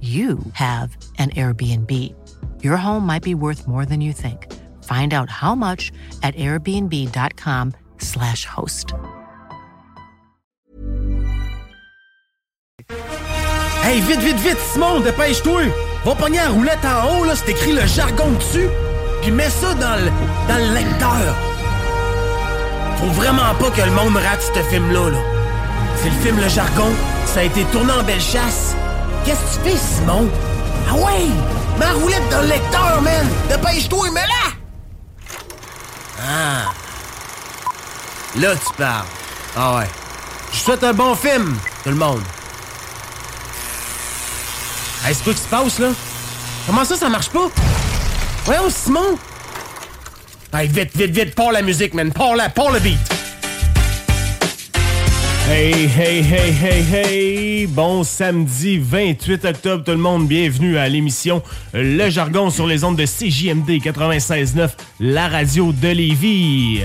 you have an Airbnb. Your home might be worth more than you think. Find out how much at airbnb.com/slash host. Hey, vite, vite, vite, Simon, dépêche-toi! Va pogner la roulette en haut, là, c'est écrit le jargon dessus, puis mets ça dans le, dans le lecteur. Faut vraiment pas que le monde rate ce film-là, là. C'est le film Le Jargon, ça a été tourné en belle chasse. Qu'est-ce que tu fais, Simon? Ah ouais! Ma roulette dans le lecteur, man! Dépêche-toi, mets-la! Ah! Là, tu parles. Ah ouais. Je souhaite un bon film, tout le monde. Hey, c'est quoi qui se passe, là? Comment ça, ça marche pas? Voyons, Simon! Hey, vite, vite, vite, pars la musique, man! Pars la, pars le beat! Hey, hey, hey, hey, hey! Bon samedi 28 octobre, tout le monde. Bienvenue à l'émission Le Jargon sur les ondes de CJMD 96.9, la radio de Lévis.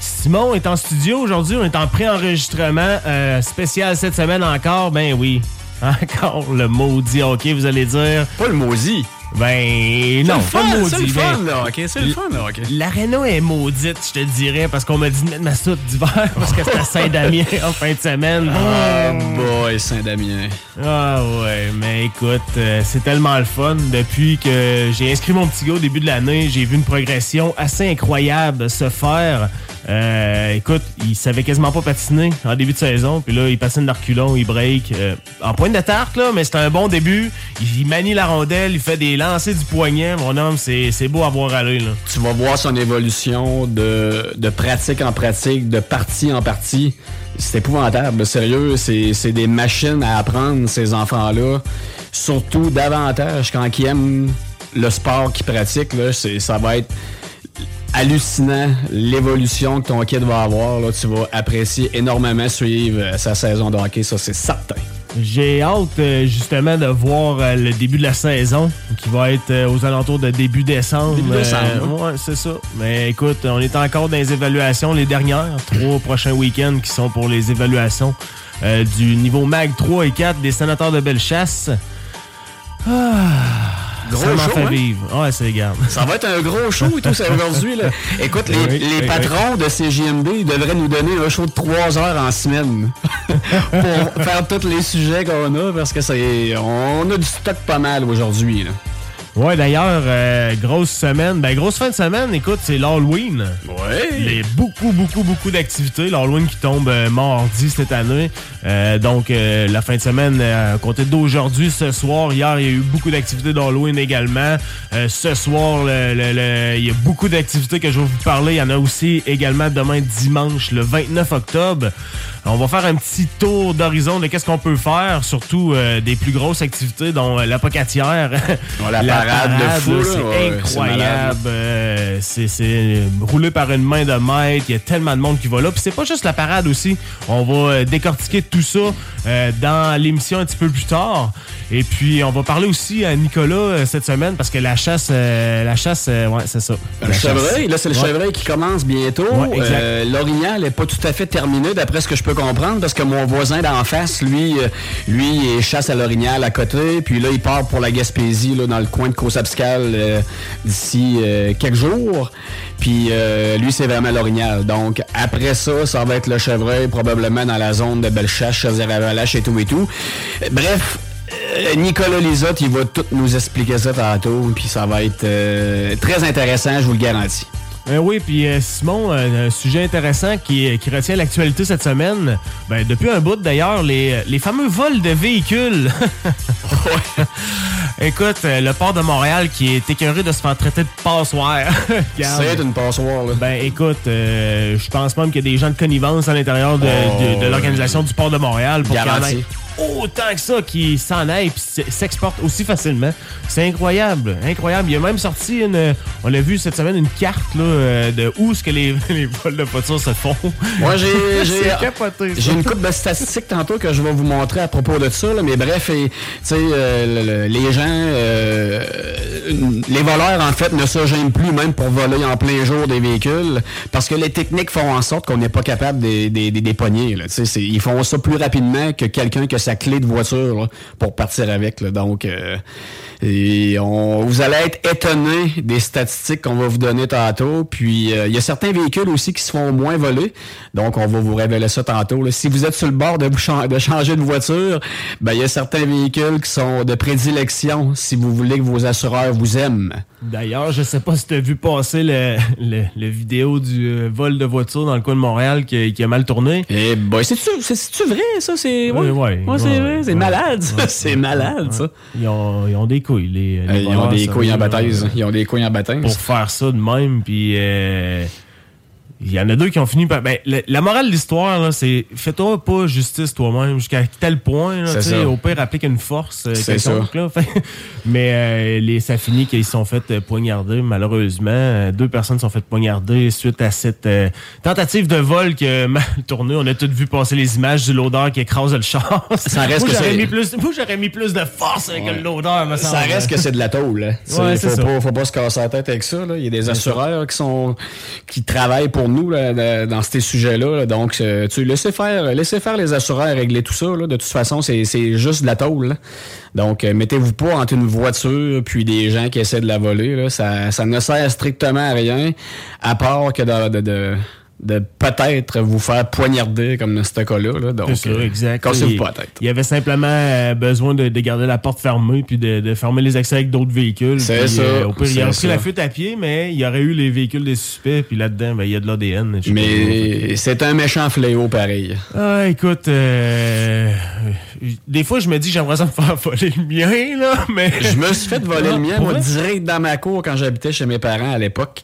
Simon est en studio aujourd'hui, on est en pré-enregistrement euh, spécial cette semaine encore. Ben oui, encore le maudit hockey, vous allez dire. Pas le maudit. Ben non, pas le maudit. C'est le fun, ben, là, OK? C'est le fun, là, OK? L'aréna est maudite, je te dirais, parce qu'on m'a dit de mettre ma soupe d'hiver parce que c'était Saint-Damien en fin de semaine. Oh boy, Saint-Damien. Ah ouais, mais écoute, euh, c'est tellement le fun. Depuis que j'ai inscrit mon petit gars au début de l'année, j'ai vu une progression assez incroyable se faire. Euh, écoute, il savait quasiment pas patiner en début de saison. Puis là, il patine de reculons, il break. euh, en pointe de tarte, là, mais c'est un bon début. Il, il manie la rondelle, il fait des lancers du poignet. Mon homme, c'est beau à voir aller. Là. Tu vas voir son évolution de, de pratique en pratique, de partie en partie. C'est épouvantable. Sérieux, c'est des machines à apprendre, ces enfants-là. Surtout davantage quand ils aiment le sport qu'ils pratiquent. Là, ça va être hallucinant l'évolution que ton kid va avoir. Là. Tu vas apprécier énormément suivre euh, sa saison de hockey, ça c'est certain. J'ai hâte euh, justement de voir euh, le début de la saison qui va être euh, aux alentours de début décembre. Début décembre, Euh, ouais, c'est ça. Mais écoute, on est encore dans les évaluations, les dernières, trois prochains week-ends qui sont pour les évaluations euh, du niveau MAG 3 et 4 des sénateurs de Bellechasse. Ah, Gros ça fait hein? Ouais, c'est garde. Ça va être un gros show et tout ça aujourd'hui. Là. Écoute, les, Oui, les oui, patrons de CJMD devraient nous donner un show de 3 heures en semaine pour faire tous les sujets qu'on a parce que c'est on a du stock pas mal aujourd'hui. là. Ouais, d'ailleurs, euh, grosse semaine. Ben, grosse fin de semaine, écoute, c'est l'Halloween. Ouais. Il y a beaucoup, beaucoup, beaucoup d'activités. L'Halloween qui tombe euh, mardi cette année. Euh, donc, euh, la fin de semaine, euh, à compter d'aujourd'hui, ce soir, hier, il y a eu beaucoup d'activités d'Halloween également. Euh, ce soir, le- le- le- il y a beaucoup d'activités que je vais vous parler. Il y en a aussi également demain dimanche, le 29 octobre. On va faire un petit tour d'horizon de qu'est-ce qu'on peut faire, surtout euh, des plus grosses activités, dont euh, la pocatière. La parade de fou, là. c'est Ouais, incroyable. Euh, c'est roulé par une main de maître. Il y a tellement de monde qui va là. Puis c'est pas juste la parade aussi. On va décortiquer tout ça euh, dans l'émission un petit peu plus tard. Et puis on va parler aussi à Nicolas cette semaine parce que la chasse, euh, la chasse, ouais, c'est ça. Le La chasse. chevreuil, là, c'est le Ouais. chevreuil qui commence bientôt. L'orignal n'est pas tout à fait terminé, d'après ce que je peux comprendre, parce que mon voisin d'en face, lui, euh, lui, il chasse à l'orignal à côté, puis là, il part pour la Gaspésie, là, dans le coin de Cossabscal, euh, d'ici euh, quelques jours. Puis euh, lui, c'est vraiment l'orignal. Donc, après ça, ça va être le chevreuil, probablement dans la zone de Bellechasse, Chaudière-Appalaches et tout et tout. Bref, Nicolas Lisotte, il va tout nous expliquer ça tantôt, puis ça va être très intéressant, je vous le garantis. Ben oui, puis Simon, un sujet intéressant qui, qui retient l'actualité cette semaine, ben, depuis un bout d'ailleurs, les, les fameux vols de véhicules. Écoute, euh, le port de Montréal qui est écœuré de se faire traiter de passoire. C'est une passoire, là. Ben écoute, euh, je pense même qu'il y a des gens de connivence à l'intérieur de, Oh, l'organisation du port de Montréal pour qu'il y en Garanti. ait autant que ça qui s'en aille et s'exporte aussi facilement. C'est incroyable, incroyable. Il a même sorti une, on a vu cette semaine une carte là, euh, de où est-ce que les, les vols de voitures se font. Moi, j'ai j'ai- une coupe de statistiques tantôt que je vais vous montrer à propos de ça. là, mais bref, et, tu sais, euh, le- le- les gens, euh, les voleurs, en fait, ne se gênent plus même pour voler en plein jour des véhicules parce que les techniques font en sorte qu'on n'est pas capable des, des, des, pogner, là. Ils font ça plus rapidement que quelqu'un qui a sa clé de voiture là, pour partir avec. là. Donc, euh, et on, vous allez être étonné des statistiques qu'on va vous donner tantôt. Puis, euh, il y a certains véhicules aussi qui se font moins voler. Donc, on va vous révéler ça tantôt. là. Si vous êtes sur le bord de, vous changer de voiture, ben, il y a certains véhicules qui sont de prédilection si vous voulez que vos assureurs vous aiment. D'ailleurs, je sais pas si tu as vu passer le, le, le vidéo du euh, vol de voiture dans le coin de Montréal qui, qui a mal tourné. Et ben, c'est-tu c'est- c'est-tu vrai, ça? C'est Oui, ouais, ouais, Ouais, c'est ouais, vrai. C'est ouais. malade, ça. Ouais, c'est malade, ça. Ils ont, ils ont des couilles, les, les Euh, Ils ont des couilles en là, baptême. Ils ont des couilles en baptême. Pour faire ça de même, puis... euh, il y en a deux qui ont fini par. Ben, la, la morale de l'histoire, c'est fais-toi pas justice toi-même jusqu'à tel point. Là, C'est tu sais, ça. au pire, applique une force. euh, ça. quelconque, là. Fait- mais euh, les, ça finit qu'ils sont fait euh, poignarder, malheureusement. Euh, deux personnes sont fait poignarder suite à cette euh, tentative de vol qui a mal tourné. On a tous vu passer les images du loader qui écrase le char. Ça reste moi, que j'aurais c'est- mis plus, moi, mis plus de force le loader, me Ça semble. reste que c'est de la tôle. Hein. Ouais, faut, ça. pas, faut pas se casser la tête avec ça. Là. Il y a des assureurs qui sont qui travaillent pour nous dans ces sujets-là. là. Donc, euh, tu laissez faire, laissez faire les assureurs régler tout ça. Là. De toute façon, c'est juste de la tôle. Donc, euh, mettez-vous pas entre une voiture puis des gens qui essaient de la voler. Ça, ça ne sert strictement à rien, à part que de, de, de peut-être vous faire poignarder comme dans ce cas-là. là. Donc, C'est ça, euh, exact. cassez-vous Il- pas la tête. Il y avait simplement euh, besoin de, de garder la porte fermée puis de, de fermer les accès avec d'autres véhicules. C'est ça, euh, au pire, il aurait pris la fuite à pied, mais il y aurait eu les véhicules des suspects, puis là-dedans, ben, il y a de l'ADN. Mais c'est un méchant fléau pareil. Ah, écoute, euh, des fois, je me dis, j'aimerais ça me faire voler le mien, là, mais... Je me suis fait voler Ah, le mien, pour moi, direct dans ma cour quand j'habitais chez mes parents à l'époque.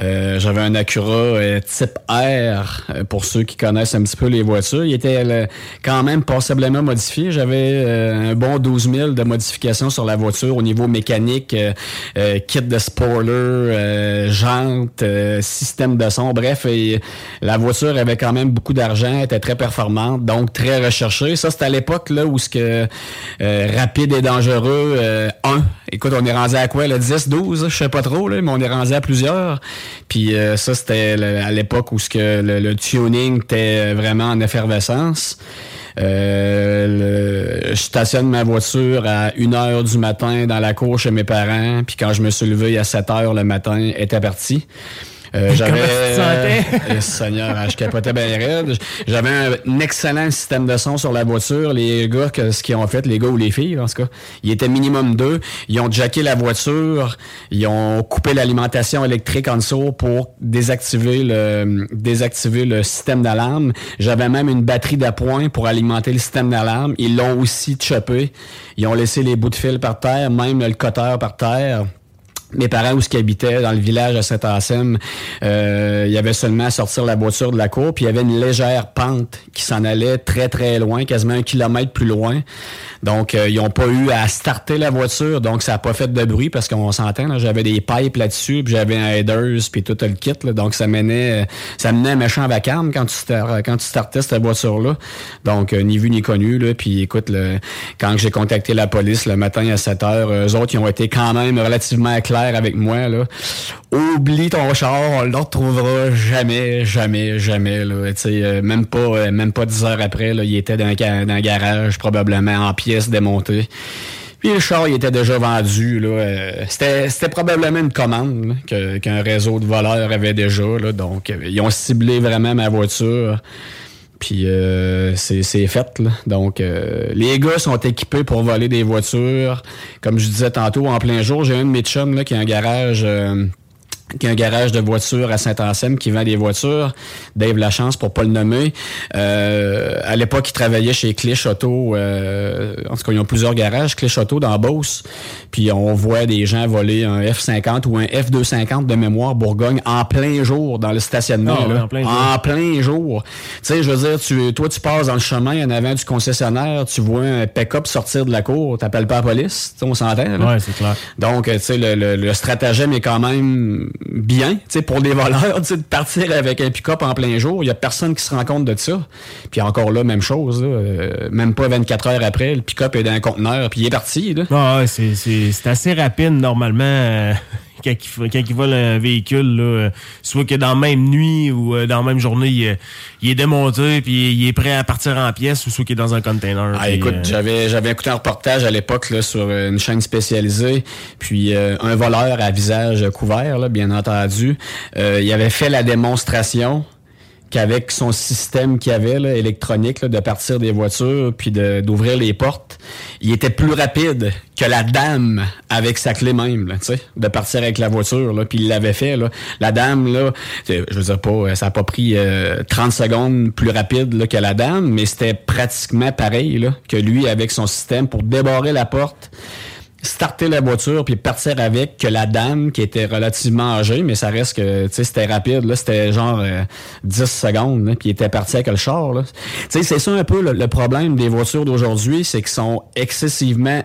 Euh, J'avais un Acura euh, type R, euh, pour ceux qui connaissent un petit peu les voitures. Il était euh, quand même passablement modifié. J'avais un bon 12 000 de modifications sur la voiture au niveau mécanique, kit de spoiler, euh, système de son. Bref, et la voiture avait quand même beaucoup d'argent, était très performante, donc très recherchée. Ça, c'était à l'époque là où ce que rapide et dangereux euh, 1. Écoute, on est rendu à quoi, le 10, 12, je sais pas trop, là, mais on est rendu à plusieurs. Puis euh, ça, c'était à l'époque où ce que le, le tuning était vraiment en effervescence. Euh, le- je stationne ma voiture à 1 heure du matin dans la cour chez mes parents, puis quand je me suis levé à 7 heures le matin, elle était partie. Euh, j'avais? Eh, Seigneur, je capotais bien raide. J'avais un excellent système de son sur la voiture. Les gars, que, ce qu'ils ont fait, les gars ou les filles, en tout cas, ils étaient minimum deux. Ils ont jacké la voiture. Ils ont coupé l'alimentation électrique en dessous pour désactiver le, désactiver le système d'alarme. J'avais même une batterie d'appoint pour alimenter le système d'alarme. Ils l'ont aussi chopé. Ils ont laissé les bouts de fil par terre, même le cutter par terre mes parents où ce qu'ils habitaient dans le village à Saint-Anselme, euh, il y avait seulement à sortir la voiture de la cour, puis il y avait une légère pente qui s'en allait très très loin, quasiment un kilomètre plus loin. Donc euh, ils n'ont pas eu à starter la voiture, donc ça n'a pas fait de bruit parce qu'on s'entend. là, J'avais des pipes là-dessus, puis j'avais un headers, puis tout le kit, là, donc ça menait, euh, ça menait un méchant vacarme quand tu quand tu startais cette voiture-là. Donc euh, ni vu ni connu là. Puis écoute, quand j'ai contacté la police le matin à 7 heures, eux autres ils ont été quand même relativement clairs avec moi là. Oublie ton char, on le retrouvera jamais, jamais, jamais là. Tu sais, euh, même pas, euh, même pas 10 heures après là, il était dans un, garage probablement en pièces démontées. Puis le char, il était déjà vendu. Là. Euh, C'était c'était probablement une commande qu'un réseau de voleurs avait déjà. Là. Donc, ils ont ciblé vraiment ma voiture. Puis euh, c'est fait. Là. Donc, euh, les gars sont équipés pour voler des voitures. Comme je disais tantôt, en plein jour, j'ai un de mes chums là, qui a un garage... Euh, qui a un garage de voitures à Saint-Anselme qui vend des voitures. Dave Lachance, pour pas le nommer. Euh, à l'époque, il travaillait chez Clich Auto. Euh, en tout cas, ils ont plusieurs garages. Clich Auto dans Beauce. Puis on voit des gens voler un F-50 ou un F-250 de mémoire Bourgogne en plein jour dans le stationnement. Ah, en plein jour. En plein jour. Tu sais, je veux dire, tu, toi, tu passes dans le chemin en avant du concessionnaire, tu vois un pick-up sortir de la cour, t'appelles pas la police. on s'entend. Ouais, c'est clair. Donc, tu sais, le, le, le stratagème est quand même bien, tu pour les voleurs, de partir avec un pick-up en plein jour. Il y a personne qui se rend compte de ça. Puis encore là, même chose, là, euh, même pas 24 heures après, le pick-up est dans un conteneur, puis il est parti. Là. Ah, c'est, assez rapide normalement. Quand il, quand il vole un véhicule, là, euh, soit que dans la même nuit ou euh, dans la même journée, il, est- il est démonté puis il est prêt à partir en pièces ou soit qu'il est dans un container. Ah, puis, écoute, euh, j'avais j'avais écouté un reportage à l'époque là, sur une chaîne spécialisée, puis euh, un voleur à visage couvert, là, bien entendu, euh, il avait fait la démonstration qu'avec son système qu'il avait là, électronique de partir des voitures puis d'ouvrir les portes, il était plus rapide que la dame avec sa clé même, tu de partir avec la voiture. Là, puis il l'avait fait. Là. La dame, là, je veux dire pas, euh, ça a pas pris euh, 30 secondes plus rapide là, que la dame, mais c'était pratiquement pareil là, que lui avec son système pour débarrer la porte starter la voiture puis partir avec que la dame qui était relativement âgée mais ça reste que tu sais c'était rapide là c'était genre euh, 10 secondes là, puis était parti avec le char. Tu sais c'est ça un peu le, le problème des voitures d'aujourd'hui c'est qu'ils sont excessivement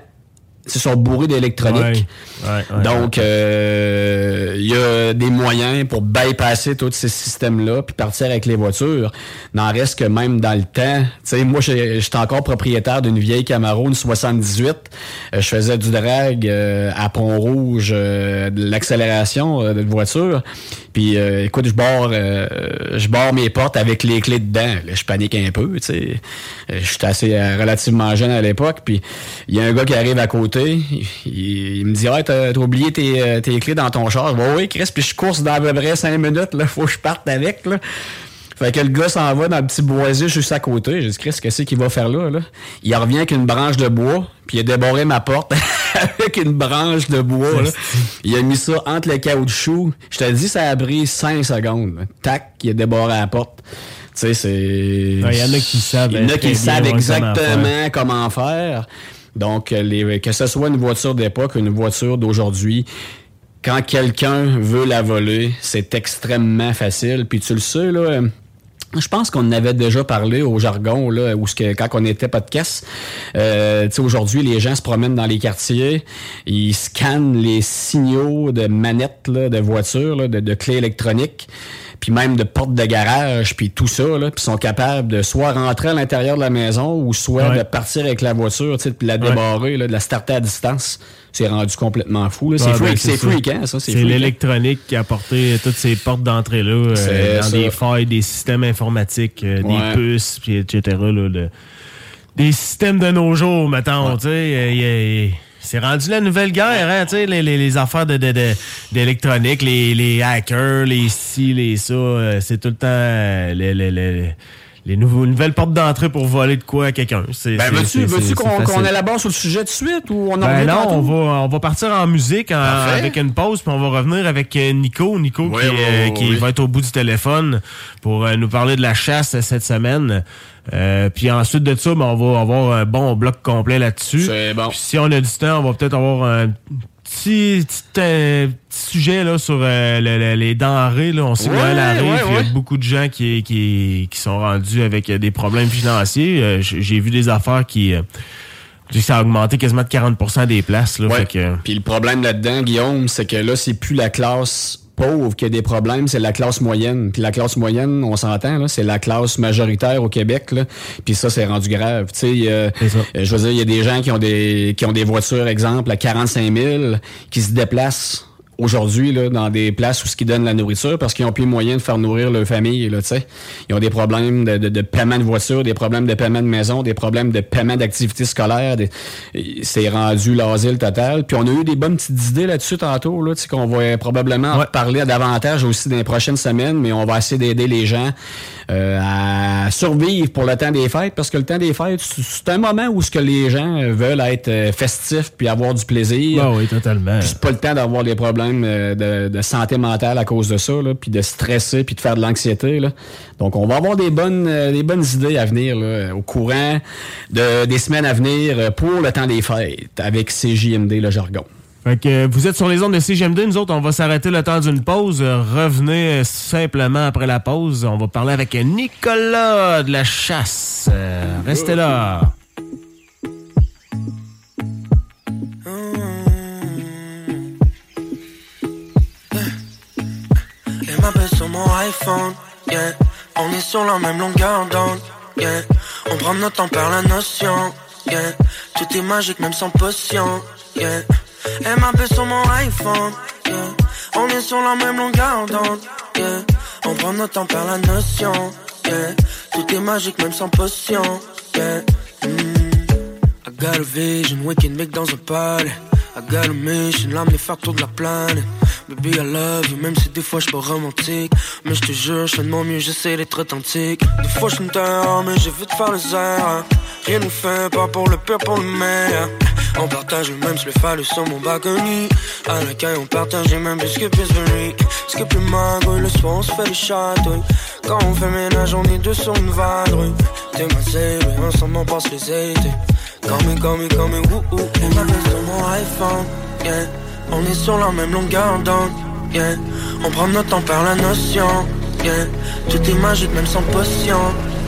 ils sont bourrés d'électronique. ouais, ouais, ouais, Donc, euh, il y a des moyens pour bypasser tous ces systèmes-là puis partir avec les voitures. N'en reste que même dans le temps. Tu sais, moi, j'étais encore propriétaire d'une vieille Camaro, une 78. Euh, je faisais du drag euh, à Pont-Rouge, euh, de l'accélération de voiture. Puis, euh, écoute, je barre, euh, je barre mes portes avec les clés dedans. Là, je panique un peu, tu sais. Euh, J'étais assez euh, relativement jeune à l'époque. Puis, il y a un gars qui arrive à côté. Il, il me dit, ouais, t'as t'as oublié tes, euh, tes clés dans ton char. Je Ouais, oui, Chris. Puis, je course dans à peu près cinq minutes. Là, faut que je parte avec. Là. Fait que le gars s'en va dans le petit boisier juste à côté. J'ai dit, Chris, qu'est-ce qu'il va faire là, là? Il revient avec une branche de bois, puis il a débarré ma porte avec une branche de bois. Là. Il a mis ça entre le caoutchouc. Je te dis, ça a pris 5 secondes. là. Tac, il a débarré la porte. Tu sais, c'est... Il y en a qui savent. Il y en a qui savent exactement comment faire. Donc, les, que ce soit une voiture d'époque ou une voiture d'aujourd'hui, quand quelqu'un veut la voler, c'est extrêmement facile. Puis tu le sais, là... je pense qu'on en avait déjà parlé au jargon là, où ce que quand on était podcast. Euh, tu sais, aujourd'hui, les gens se promènent dans les quartiers, ils scannent les signaux de manettes là, de voitures, là, de, de clés électroniques, puis même de portes de garage, puis tout ça, là, puis sont capables de soit rentrer à l'intérieur de la maison ou soit Ouais. de partir avec la voiture, tu sais, puis la débarrer, là, de la starter à distance. C'est rendu complètement fou. là. C'est Ah, freak, ben, c'est ça. freak, hein, ça. C'est freak, hein. l'électronique qui a apporté toutes ces portes d'entrée-là euh, C'est dans ça. des failles, des systèmes informatiques, euh, Ouais. des puces, puis etc. là, de- des systèmes de nos jours, mettons. tu sais, euh, C'est rendu la nouvelle guerre, hein, tu sais, les, les- les affaires de, de- de- d'électronique, les, les hackers, les ci, les ça, euh, c'est tout le temps euh, les, les, nouveaux, nouvelles portes d'entrée pour voler de quoi à quelqu'un. C'est- Ben, veux-tu, c'est- qu'on, qu'on élabore sur le sujet de suite ou on en Ben non, on va, on va partir en musique en- avec une pause, puis on va revenir avec euh, Nico. Nico Oui, qui, oui, euh, oui, qui va être au bout du téléphone pour euh, nous parler de la chasse cette semaine. Euh, puis ensuite de ça, ben, on va avoir un bon bloc complet là-dessus. C'est bon. Puis si on a du temps, on va peut-être avoir un petit, petit, euh, petit sujet là, sur euh, le- le- les denrées. Là. On sait que Ouais, Noël arrive, ouais, il y ouais. a beaucoup de gens qui, qui, qui sont rendus avec euh, des problèmes financiers. Euh, J'ai vu des affaires qui... euh, que ça a augmenté quasiment de 40% des places. Là, Ouais. que, Puis le problème là-dedans, Guillaume, c'est que là, c'est plus la classe pauvre qui a des problèmes, c'est la classe moyenne. Puis la classe moyenne, on s'entend, c'est la classe majoritaire au Québec. Là. Puis ça, c'est rendu grave. Tu sais, euh, euh, je veux dire, il y a des gens qui ont des qui ont des voitures, exemple, à 45 000, qui se déplacent aujourd'hui là, dans des places où ce qui donnent la nourriture parce qu'ils ont plus moyen de faire nourrir leur famille. Là, ils ont des problèmes de, de, de, paiement de voiture, des problèmes de paiement de maison, des problèmes de paiement d'activités scolaires. C'est rendu l'asile total. Puis on a eu des bonnes petites idées là-dessus tantôt, là, qu'on va probablement ouais. parler davantage aussi dans les prochaines semaines, mais on va essayer d'aider les gens euh, à survivre pour le temps des fêtes parce que le temps des fêtes, c'est un moment où ce que les gens veulent être euh, festifs puis avoir du plaisir. Ah oui, totalement. C'est pas le temps d'avoir des problèmes euh, de, santé mentale à cause de ça, là, puis de stresser puis de faire de l'anxiété. Donc, on va avoir des bonnes, des bonnes idées à venir au courant de, des semaines à venir pour le temps des fêtes avec CJMD, le jargon. Fait que vous êtes sur les ondes de CGMD, nous autres, on va s'arrêter le temps d'une pause. Revenez simplement après la pause. On va parler avec Nicolas de la chasse. Restez là. On est sur la même longueur d'onde. On prend notre temps par la notion. Tout est magique même sans potion, yeah. Elle m'appelle sur mon iPhone. On est sur la même longueur d'onde. On prend notre temps par la notion. Tout est magique même sans potion, yeah. Mm. I got a vision, weekend mec dans un palais. I got a mission, faire tour de la planète. Baby, I love you, même si des fois je pas romantique. Mais je te jure, je fais de mon mieux, j'essaie d'être authentique. Des fois je me mais j'ai vu de faire le zère. Rien nous fait pas pour le pire, pour le meilleur. On partage le même, je le fallu sur mon balcony. À l'accueil, on partage les mêmes biscuits, Pisbury. Ce qui est plus magouille, le soir, on se fait des chatouilles. Quand on fait ménage, on est deux sur une vadrouille. T'es ma zéro, ensemble on passe les étés. Call me, call me, call me, m'appelle sur mon iPhone, yeah. On est sur la même longueur d'onde, yeah. On prend notre temps par la notion, yeah. Tout est magique, même sans potion,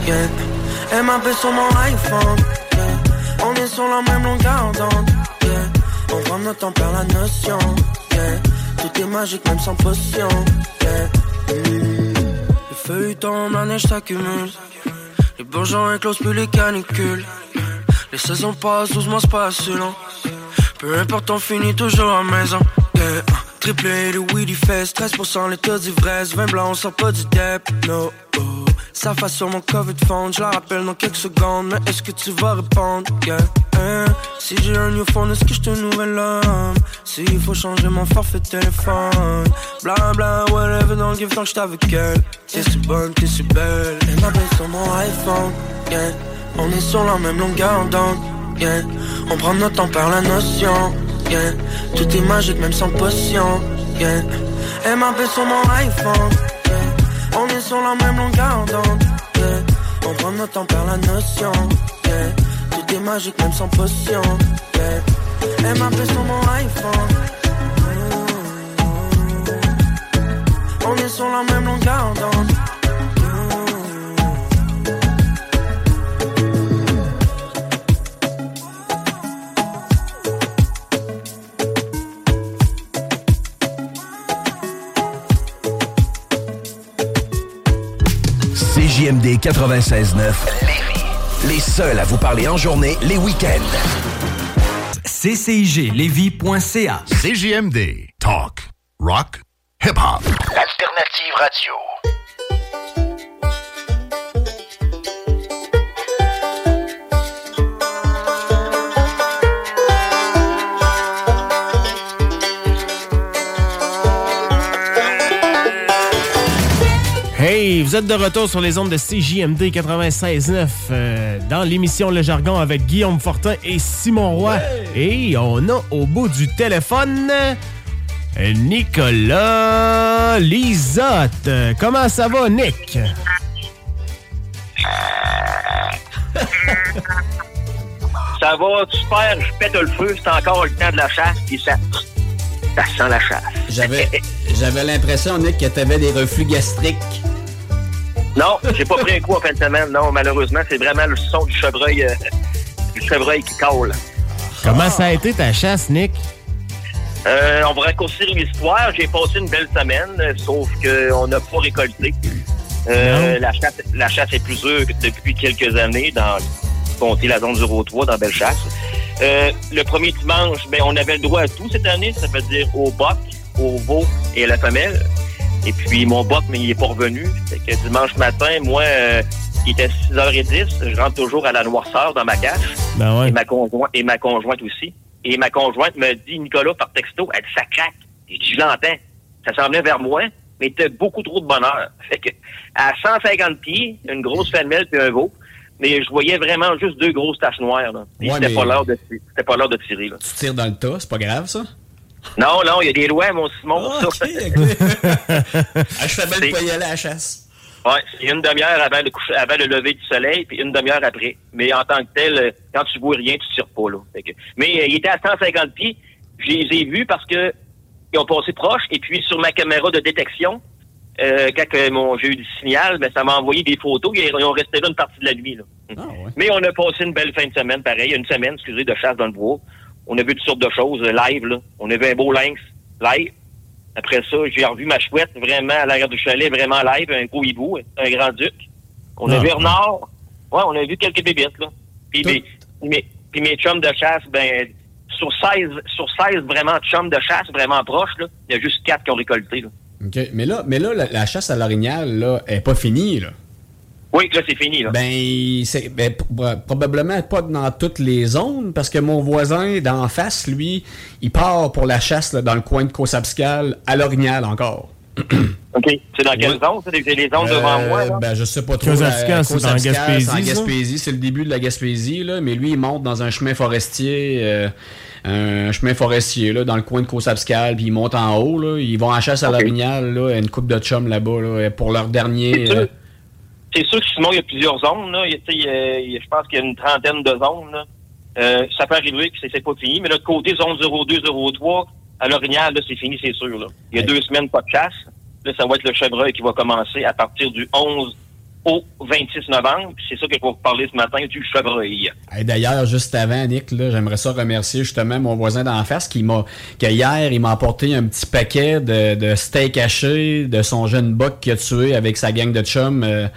yeah. Elle m'appelle sur mon iPhone, yeah. On est sur la même longueur d'onde, yeah. On prend notre temps par la notion, yeah. Tout est magique, même sans potion, yeah. Les feuilles tombent, la neige s'accumule. Les bourgeons éclosent plus les canicules. Les saisons passent, doucement se passe lent. Peu importe, on finit toujours à maison. Yeah. Triplé, le weed il fait 13% les taux d'ivresse. Vin blanc, on sort pas du dep, no. Oh. Ça face sur mon cover de fond, je la rappelle dans quelques secondes. Mais est-ce que tu vas répondre? Si j'ai un new phone, est-ce que je te nouvelle homme? S'il faut changer mon forfait téléphone. Bla bla, whatever, don't give tant que avec elle. T'es si bonne, t'es si belle. Elle m'appelle sur mon iPhone. On est sur la même longueur d'onde, yeah. On prend notre temps par la notion, yeah. Tout est magique même sans potion, yeah. Elle m'appelle sur mon iPhone. On est sur la même longueur d'onde, yeah. On prend notre temps par la notion, yeah. Tout est magique même sans potion, yeah. Elle m'appelle sur mon iPhone. On est sur la même longueur d'onde. CJMD 96.9 Les seuls à vous parler en journée, les week-ends. CCIG CJMD. Talk. Rock. Hip-hop. Alternative radio. Vous êtes de retour sur les ondes de CJMD 96.9 euh, dans l'émission Le Jargon avec Guillaume Fortin et Simon Roy. Et on a au bout du téléphone euh, Nicolas Lisotte. Comment ça va, Nick? Ça va super, je pète le feu, c'est encore le temps de la chasse, puis ça, ça sent la chasse. J'avais, j'avais l'impression, Nick, que tu avais des reflux gastriques. Non, j'ai pas pris un coup en fin de semaine. Non, malheureusement, c'est vraiment le son du chevreuil, euh, du chevreuil qui colle. Comment ça a été ta chasse, Nick? Euh, on va raccourcir l'histoire. J'ai passé une belle semaine, euh, sauf qu'on n'a pas récolté. Euh, la, chasse, la chasse est plus dure que depuis quelques années dans comté la zone 03 dans Bellechasse. Le premier dimanche, ben, on avait le droit à tout cette année, ça veut dire au boc, au veau et à la femelle. Et puis mon boc, mais il est pas revenu. Fait que dimanche matin, moi, euh, il était 6h10, je rentre toujours à la noirceur dans ma cache. Ben ouais. Et ma conjointe, et ma conjointe aussi. Et ma conjointe me dit, Nicolas, par texto, elle dit, ça craque. Et je l'entends. Ça s'en venait vers moi, mais c'était beaucoup trop de bonheur. Fait que, à 150 pieds, une grosse femelle puis un veau, mais je voyais vraiment juste deux grosses taches noires, là. Et Ouais, c'était mais- pas l'heure de, c'était pas l'heure de tirer, là. Tu tires dans le tas, c'est pas grave, ça? Non, non, il y a des lois, mon Simon. Ah, ça. ah, je fais de pas y aller à la chasse. Ouais, c'est une demi-heure avant le, coucher, avant le lever du soleil, puis une demi-heure après. Mais en tant que tel, euh, quand tu vois rien, tu tires pas, là. Fait que- mais euh, il était à 150 pieds. Je les ai vus parce que ils ont passé proche, et puis sur ma caméra de détection, euh, quand mon, j'ai eu du signal, ben, ça m'a envoyé des photos. Ils, ils ont resté là une partie de la nuit, là. Ah, ouais. Mais on a passé une belle fin de semaine, pareil, une semaine, excusez, de chasse dans le bois. On a vu toutes sortes de choses euh, live, là. On a vu un beau lynx live. Après ça, j'ai revu ma chouette vraiment à l'arrière du chalet, vraiment live, un gros hibou, un grand duc. On a Ah. vu renard. Ouais, on a vu quelques bébites, là. Puis mes, mes- puis mes chums de chasse, ben, sur 16, sur 16 vraiment chums de chasse, vraiment proches, là, il y a juste 4 qui ont récolté, là. OK. Mais là, mais là la, la chasse à l'orignal, là, est pas finie, là. Oui, là, c'est fini, là. Ben, c'est ben, pro- probablement pas dans toutes les zones, parce que mon voisin d'en face, lui, il part pour la chasse là, dans le coin de Cossabscal, à l'orignal encore. OK. C'est dans quelle Ouais. zone? J'ai les zones devant Euh, moi, là. Ben, je sais pas trop. La- c'est dans Gaspésie, C'est? Gaspésie, c'est le début de la Gaspésie, là, mais lui, il monte dans un chemin forestier, euh, un chemin forestier, là, dans le coin de Cossabscal, puis il monte en haut, là. Ils vont en chasse à Ok. l'orignal, là, une coupe de chum là-bas, là, pour leur dernier. C'est sûr. que Simon, il y a plusieurs zones. Là. Il il il je pense qu'il y a une trentaine de zones. Là. Euh, ça peut arriver que c'est- pas fini. Mais de l'autre côté, zone 02, 03, à l'Orignal, là, c'est fini, c'est sûr. Là. Il y a Ouais. deux semaines, pas de chasse. Là, ça va être le chevreuil qui va commencer à partir du 11 au 26 novembre. C'est ça que je vais vous parler ce matin du chevreuil. Hey, D'ailleurs, juste avant, Nick, là, j'aimerais ça remercier justement mon voisin d'en face qui m'a, que hier, il m'a apporté un petit paquet de, de steak haché de son jeune buck qu'il a tué avec sa gang de chums euh,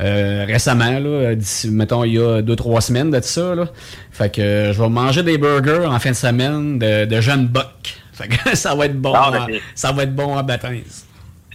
euh, récemment, là, d'ici, mettons, il y a deux, trois semaines de ça, là. Fait que euh, je vais manger des burgers en fin de semaine de, de jeunes bucks. Fait que ça va être bon, Ah, ben, ça va être bon en baptême.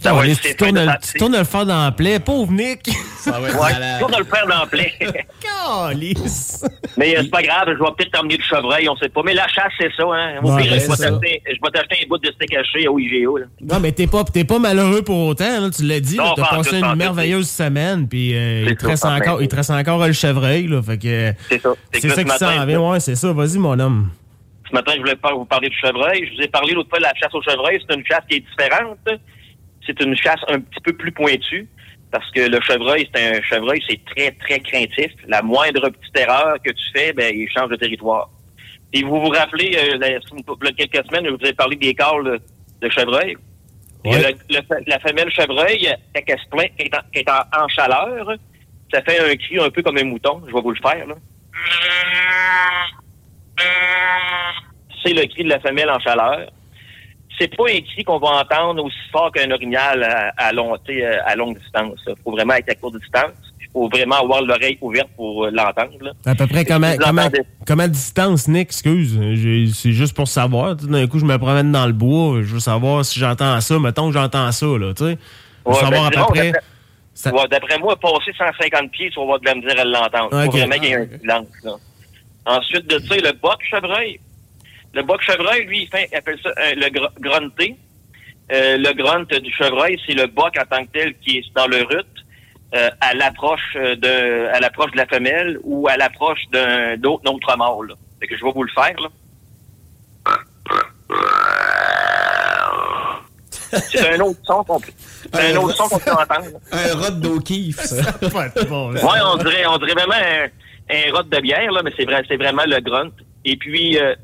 Ça va tu tournes le- tu tournes le fer dans la plaie. Pauvre Nick! Ça va être Ouais, malade. on va le faire dans le plaie. Calice! Mais euh, c'est pas grave, je vais peut-être t'emmener du chevreuil, on sait pas. Mais la chasse, c'est ça. Hein. Au Ouais, pire, je vais t'acheter je vais t'acheter un bout de steak haché au IGO. Là. Non, mais t'es pas, t'es pas malheureux pour autant, là, tu l'as dit. T'as passé une merveilleuse semaine, puis euh, il, te reste encore, il te reste encore le chevreuil, là, fait que C'est ça. c'est que ça qui s'en vient, ouais, c'est ça. Vas-y, mon homme. Ce matin, je voulais pas vous parler du chevreuil. Je vous ai parlé l'autre fois de la chasse au chevreuil. C'est une chasse qui est différente. C'est une chasse un petit peu plus pointue. Parce que le chevreuil, c'est un chevreuil, c'est très, très craintif. La moindre petite erreur que tu fais, ben, il change de territoire. Et vous vous rappelez, euh, la- il y a quelques semaines, je vous ai parlé des de, chevreuil. Ouais. le- le- la femelle chevreuil, quand elle se plaint, qu'elle est, en, qu'elle est en- en chaleur, ça fait un cri un peu comme un mouton. Je vais vous le faire, là. C'est le cri de la femelle en chaleur. C'est pas un cri qu'on va entendre aussi fort qu'un orignal à, à, long- longue distance. Il faut vraiment être à courte distance. Il faut vraiment avoir l'oreille ouverte pour euh, l'entendre. À peu près comment, comment, distance, Nick, excuse. C'est juste pour savoir. D'un coup, je me promène dans le bois. Je veux savoir si j'entends ça. Mettons que j'entends ça, là, tu sais. Ouais, savoir ben, à peu près. d'après- ça- Ouais, D'après moi, passer 150 pieds, tu vas avoir de la misère à l'entendre. Il Ok. faut vraiment qu'il y ait un silence. Là. Ensuite de ça, le boc chevreuil. Le boc chevreuil, lui, il, fait, il appelle ça euh, le gr- grunté. Euh, le grunt du chevreuil, c'est le boc en tant que tel qui est dans le rut euh, à l'approche euh, de à l'approche de la femelle ou à l'approche d'un d'autre autre mâle. là. Fait que je vais vous le faire. Là. C'est un autre son qu'on peut, c'est un autre son qu'on peut entendre. Un rod d'O'Keefe, ça. Bon. Ouais, on dirait, on dirait vraiment un, un rot de bière, là, mais c'est vrai, c'est vraiment le grunt. Et puis, euh,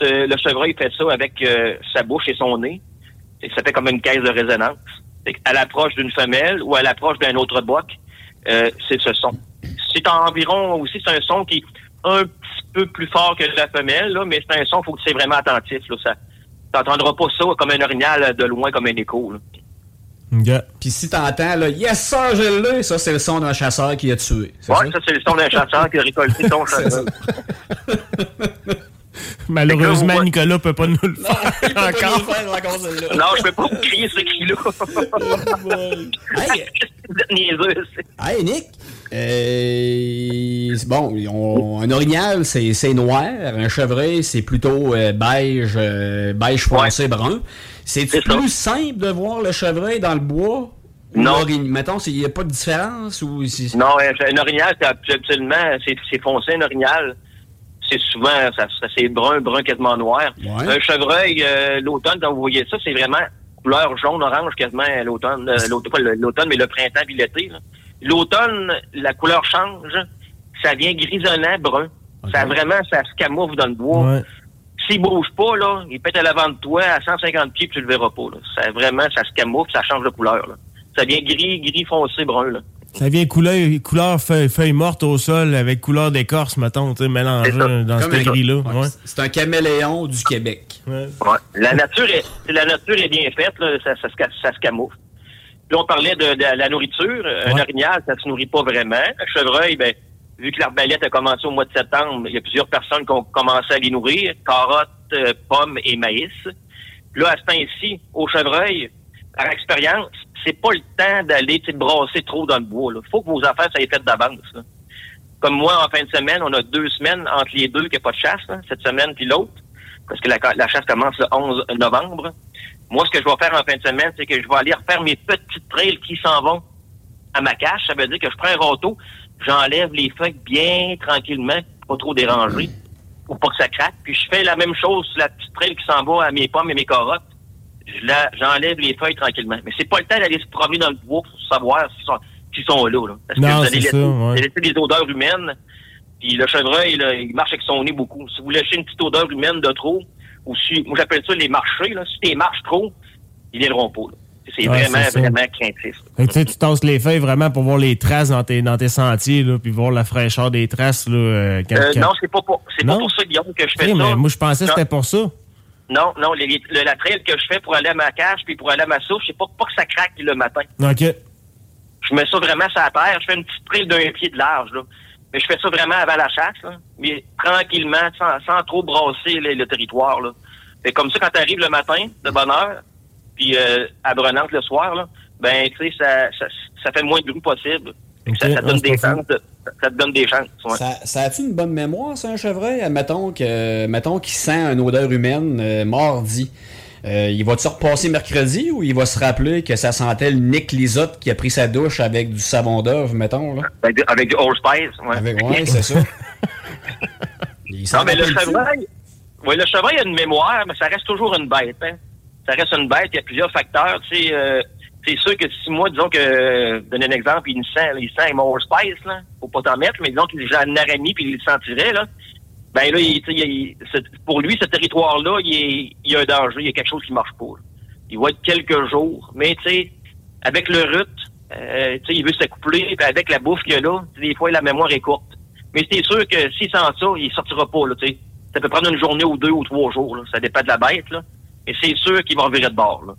c'est- le chevreuil fait ça avec euh, sa bouche et son nez. Et ça fait comme une caisse de résonance. À l'approche d'une femelle ou à l'approche d'un autre boc, euh, c'est ce son. C'est environ aussi, c'est un son qui est un petit peu plus fort que la femelle, là, mais c'est un son, faut que tu sois vraiment attentif. Là, ça, t'entendras pas ça comme un orignal de loin, comme un écho. Là. Puis si t'entends, là, yes, ça, je l'ai, ça, c'est le son d'un chasseur qui a tué. Ouais, ça? ça, c'est le son d'un chasseur qui a récolté ça. chevreuil. Malheureusement, là, Nicolas peut pas nous le faire encore. Non, je peux pas vous crier ce cri-là. Hey, c'est- hey, Nick, euh, bon, on- un orignal, c'est noir. Un chevreuil, c'est plutôt euh, beige, euh, beige foncé brun. C'est ça. plus simple de voir le chevreuil dans le bois? Non. Mettons, il n'y a pas de différence? ou Non, un orignal, c'est absolument, c'est c'est foncé, un orignal. C'est souvent, ça, ça- c'est brun, brun quasiment noir. Ouais. Un chevreuil, euh, l'automne, quand vous voyez ça, c'est vraiment couleur jaune-orange quasiment à l'automne. euh, l'automne, pas le- l'automne, mais le printemps puis l'été. L'automne, la couleur change. Ça vient grisonnant, brun. Ça vraiment, ça se camoufle dans le bois. Ouais. S'il bouge pas, là, il pète à l'avant de toi à 150 pieds, puis tu le verras pas. Là. Ça vraiment, ça se camoufle, ça change de couleur. Là. Ça vient gris, gris foncé, brun. Là. Ça vient couleur, couleur feuille, feuille morte au sol avec couleur d'écorce, mettons, tu sais, mélangé dans Comme ce un- gris-là. Ouais, Ouais. C'est un caméléon du Québec. Ouais. Ouais. La nature est, la nature est bien faite, là, ça, ça, ça se camoufle. Puis on parlait de, de la nourriture. Un Ouais. orignal, ça se nourrit pas vraiment. Un chevreuil, ben, vu que l'arbalète a commencé au mois de septembre, il y a plusieurs personnes qui ont commencé à les nourrir. Carottes, euh, pommes et maïs. Puis là, à ce temps-ci, au chevreuil, par expérience, c'est pas le temps d'aller sais, brasser trop dans le bois. Il faut que vos affaires soient faites d'avance. Comme moi, en fin de semaine, on a deux semaines entre les deux qu'il n'y a pas de chasse, là, cette semaine puis l'autre, parce que la, chasse commence le 11 novembre. Moi, ce que je vais faire en fin de semaine, c'est que je vais aller refaire mes petites trails qui s'en vont à ma cache. Ça veut dire que je prends un râteau, j'enlève les feuilles bien tranquillement, pas trop déranger, pour pas que ça craque. Puis je fais la même chose sur la petite trail qui s'en va à mes pommes et mes carottes. Je la- J'enlève les feuilles tranquillement. Mais c'est pas le temps d'aller se promener dans le bois pour savoir s'ils sont, s'ils sont là, là. Parce Non, que vous allez laisser, ouais. laisser des odeurs humaines. Puis le chevreuil, là, il marche avec son nez beaucoup. Si vous lâchez une petite odeur humaine de trop, ou si, moi j'appelle ça les marchés, là, si tu marches trop, ils viendront pas. là. C'est Ouais, vraiment, c'est vraiment craintif. Fait que, tu sais, tu tasses les feuilles vraiment pour voir les traces dans tes, dans tes sentiers, là, puis voir la fraîcheur des traces. Là, euh, quand- Euh, quand- non, c'est pas pour, c'est pas pour ça, Guillaume, que je fais Ok, ça. mais moi, je pensais que c'était pour ça. Non, non, les- le- la trail que je fais pour aller à ma cage puis pour aller à ma souche, c'est pas, pas que ça craque le matin. OK. Je mets ça vraiment sur la terre. Je fais une petite trail d'un pied de large, là. Mais je fais ça vraiment avant la chasse, là. Mais tranquillement, sans, sans trop brasser le, le territoire, là. Fait comme ça, quand tu arrives le matin, de bonne heure, puis euh, à Brunante le soir, là, ben, tu sais, ça, ça, ça fait le moins de bruit possible. Ça, ça donne des chances. de- ça te donne des chances. ouais. Ça, ça a-tu une bonne mémoire, ça, un chevreuil? Mettons qu'il sent une odeur humaine euh, mardi. Euh, il va-tu repasser mercredi ou il va se rappeler que ça sentait le Nick Lisotte qui a pris sa douche avec du savon d'œuf, mettons, là? Avec, du- avec du Old Spice, ouais. Avec, ouais, c'est ça. Non, mais le chevreuil, oui, le chevreuil a une mémoire, mais ça reste toujours une bête. Hein? Ça reste une bête, il y a plusieurs facteurs. Tu sais, euh, c'est sûr que si moi, disons que, euh, donner un exemple, il sent, il sent Old Spice, là, faut pas t'en mettre, mais disons qu'il est en araignée puis il le sentirait, là. Ben là, pour lui, ce territoire-là, il, y a un danger, il y a quelque chose qui marche pas. Il va être quelques jours, mais tu sais, avec le rut, euh, il veut s'accoupler, puis avec la bouffe qu'il y a là, des fois, la mémoire est courte. Mais c'est sûr que s'il sent ça, il sortira pas, tu sais. Ça peut prendre une journée ou deux ou trois jours. Ça dépend de la bête, là. Et c'est sûr qu'il va revirer de bord.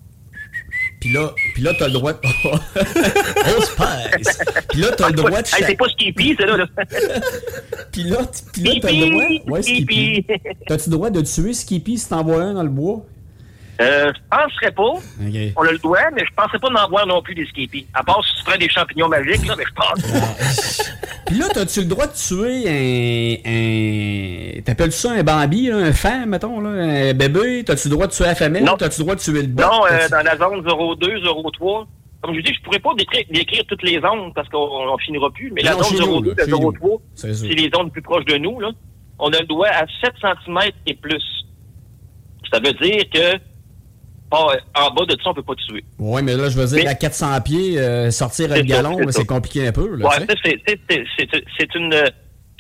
Puis là, puis là, t'as le droit de... Old Spice! Puis là, t'as le droit de... Hey, c'est pas Skippy, c'est là, là. Puis là, puis là, t'as le droit... Ouais, Skippy. T'as-tu le droit de tuer Skippy si t'en vois un dans le bois? Euh, je penserais pas. On a le doigt, mais je penserais pas d'en voir non plus des Skippy. À part si tu ferais des champignons magiques, là, mais je pense. Puis là, t'as-tu le droit de tuer un. un... T'appelles ça un Bambi, là, un fan, mettons, là, un bébé? T'as-tu le droit de tuer la femelle? Non. T'as-tu le droit de tuer le bot? Non, euh, dans la zone 02, 03, comme je dis, je pourrais pas décrire, décrire toutes les zones parce qu'on on finira plus, mais Non, la zone nous, 02, là, la chez nous. 03, C'est sûr. c'est les zones plus proches de nous, là. On a le doigt à 7 cm et plus. Ça veut dire que pas, en bas de ça, on peut pas tuer. Ouais, mais là, je veux dire, Mais- à 400 pieds, euh, sortir un galon, c'est compliqué un peu, ça, c'est- une,